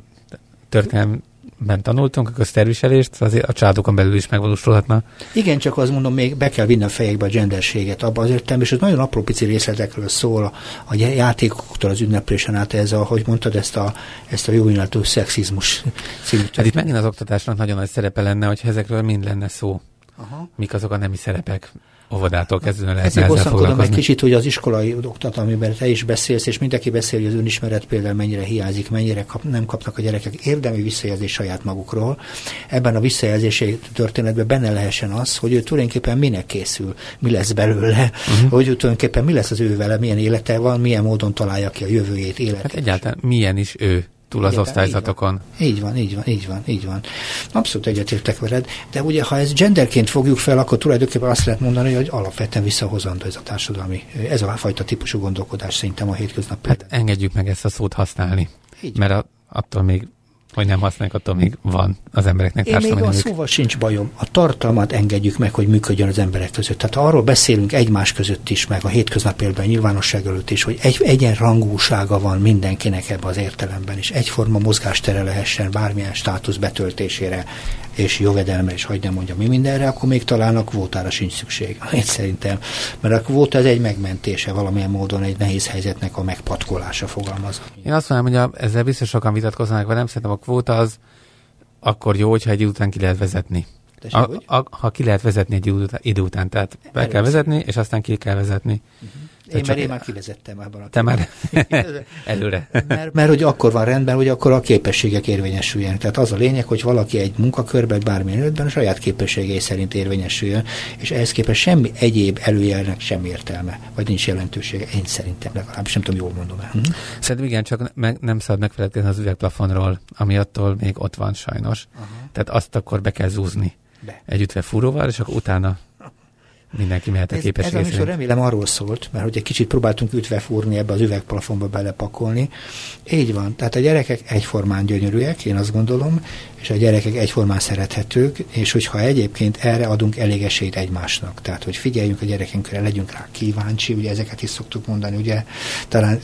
történelmi ben tanultunk, a közterviselést, azért a családokon belül is megvalósulhatna. Igen, csak azt mondom, még be kell vinni a fejekbe a genderséget abban az értelemben, és ez nagyon apró pici részletekről szól, a, a játékoktól az ünneplésen át ez, a, hogy mondtad, ezt a, ezt a jó illető szexizmus című. Hát itt megint az oktatásnak nagyon nagy szerepe lenne, hogy ezekről mind lenne szó. Aha. Mik azok a nemi szerepek? Óvodától kezdően lehet ezzel foglalkozni. egy kicsit, hogy az iskolai oktat, amiben te is beszélsz, és mindenki beszél, hogy az önismeret például mennyire hiányzik, mennyire kap, nem kapnak a gyerekek érdemi visszajelzés saját magukról. Ebben a visszajelzési történetben benne lehessen az, hogy ő tulajdonképpen minek készül, mi lesz belőle, uh-huh. hogy ő tulajdonképpen mi lesz az ő vele, milyen élete van, milyen módon találja ki a jövőjét, életét. Hát egyáltalán milyen is ő túl az osztályzatokon. Így van, így van, így van, így van. Abszolút egyetértek veled, de ugye ha ez genderként fogjuk fel, akkor tulajdonképpen azt lehet mondani, hogy alapvetően visszahozandó ez a társadalmi, ez a fajta típusú gondolkodás szerintem a hétköznap. Hát engedjük meg ezt a szót használni, így mert a, attól még hogy nem használják, attól még van az embereknek Én még a szóval sincs bajom. A tartalmat engedjük meg, hogy működjön az emberek között. Tehát arról beszélünk egymás között is, meg a hétköznap életben, nyilvánosság előtt is, hogy egy egyenrangúsága van mindenkinek ebben az értelemben, és egyforma mozgástere lehessen bármilyen státusz betöltésére és jövedelme, és hagyd nem mondja mi mindenre, akkor még talán a kvótára sincs szükség. Én szerintem. Mert a kvóta ez egy megmentése valamilyen módon egy nehéz helyzetnek a megpatkolása fogalmaz. Én azt mondom, hogy a, ezzel biztos sokan vitatkoznak, nem szerintem a kvóta az akkor jó, hogyha egy idő után ki lehet vezetni. a, a, ha ki lehet vezetni egy idő után, tehát be kell vezetni, és aztán ki kell vezetni. Uh-huh. Én, mert én már kivezettem ebben a Te már előre. mert, mert hogy akkor van rendben, hogy akkor a képességek érvényesüljenek. Tehát az a lényeg, hogy valaki egy munkakörben, bármilyen ötben a saját képességei szerint érvényesüljön, és ehhez képest semmi egyéb előjelnek sem értelme, vagy nincs jelentősége. Én szerintem legalábbis nem tudom, jól mondom el. Hm? Szerintem igen, csak meg, nem szabad megfelelkezni az üvegplafonról, ami attól még ott van sajnos. Aha. Tehát azt akkor be kell zúzni. Be. Egy ütvegfúróval, és akkor utána Mindenki mehet a ez, képesség Ez a műsor remélem arról szólt, mert hogy egy kicsit próbáltunk ütve fúrni ebbe az üvegplafonba belepakolni. Így van. Tehát a gyerekek egyformán gyönyörűek, én azt gondolom, és a gyerekek egyformán szerethetők, és hogyha egyébként erre adunk elég esélyt egymásnak. Tehát, hogy figyeljünk a gyerekünkre, legyünk rá kíváncsi, ugye ezeket is szoktuk mondani, ugye talán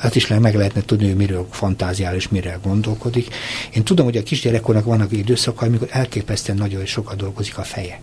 azt is meg lehetne tudni, hogy miről fantáziál és mire gondolkodik. Én tudom, hogy a kisgyerekkornak vannak időszakai, amikor elképesztően nagyon sokat dolgozik a feje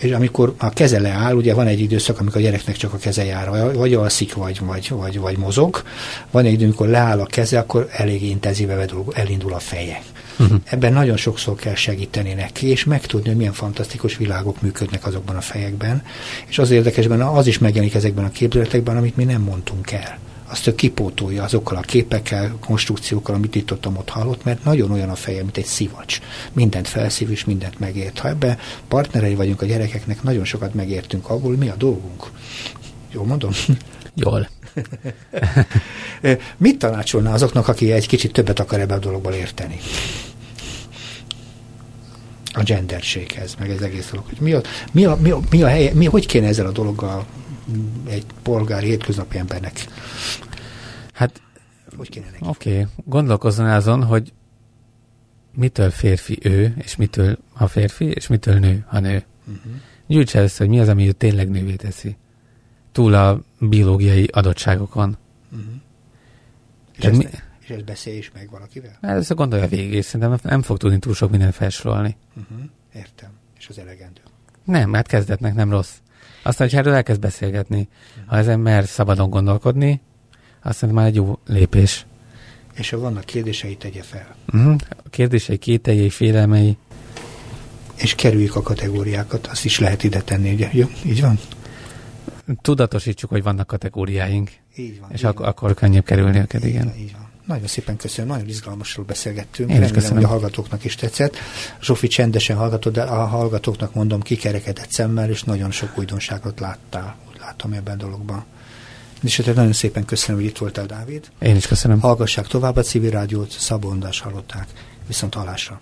és amikor a keze leáll, ugye van egy időszak, amikor a gyereknek csak a keze jár, vagy alszik, vagy, vagy, vagy, vagy mozog, van egy idő, amikor leáll a keze, akkor elég intenzíve elindul a feje. Uh-huh. Ebben nagyon sokszor kell segíteni neki, és megtudni, hogy milyen fantasztikus világok működnek azokban a fejekben, és az érdekesben az is megjelenik ezekben a képzeletekben, amit mi nem mondtunk el azt ő kipótolja azokkal a képekkel, konstrukciókkal, amit itt ott, ott hallott, mert nagyon olyan a feje, mint egy szivacs. Mindent felszív és mindent megért. Ha ebbe partnerei vagyunk a gyerekeknek, nagyon sokat megértünk abból, mi a dolgunk. Jól mondom? Jól. Mit tanácsolna azoknak, aki egy kicsit többet akar ebbe a dologból érteni? a genderséghez, meg ez egész dolog. Hogy mi a, mi a, mi a, mi a helye, mi, hogy kéne ezzel a dologgal egy polgári hétköznapi embernek? Hát, Oké, okay. gondolkozzon azon, hogy mitől férfi ő, és mitől a férfi, és mitől nő, ha nő. Uh-huh. Gyűjts el hogy mi az, ami őt tényleg nővé teszi. Túl a biológiai adottságokon. Uh-huh. És, ezt, mi... és ezt beszélj is meg valakivel? Először gondolja végig, és szerintem nem fog tudni túl sok mindent felsorolni. Uh-huh. Értem. És az elegendő. Nem, hát kezdetnek nem rossz. Aztán, hogy erről elkezd beszélgetni, ha ezen mer szabadon gondolkodni, azt szerintem már egy jó lépés. És ha vannak kérdései, tegye fel. Uh-huh. A kérdései, kételjei, félelmei. És kerüljük a kategóriákat, azt is lehet ide tenni, ugye? Jó, így van? Tudatosítsuk, hogy vannak kategóriáink. Így van. És így ak- van. akkor könnyebb kerülni őket, igen. Így van, így van. Nagyon szépen köszönöm, nagyon izgalmasról beszélgettünk. Én Remélem, köszönöm. hogy a hallgatóknak is tetszett. Zsófi csendesen hallgatod, de a hallgatóknak mondom, kikerekedett szemmel, és nagyon sok újdonságot láttál. Úgy látom ebben a dologban. És hát nagyon szépen köszönöm, hogy itt voltál, Dávid. Én is köszönöm. Hallgassák tovább a civil rádiót, Szabondás hallották. Viszont hallásra.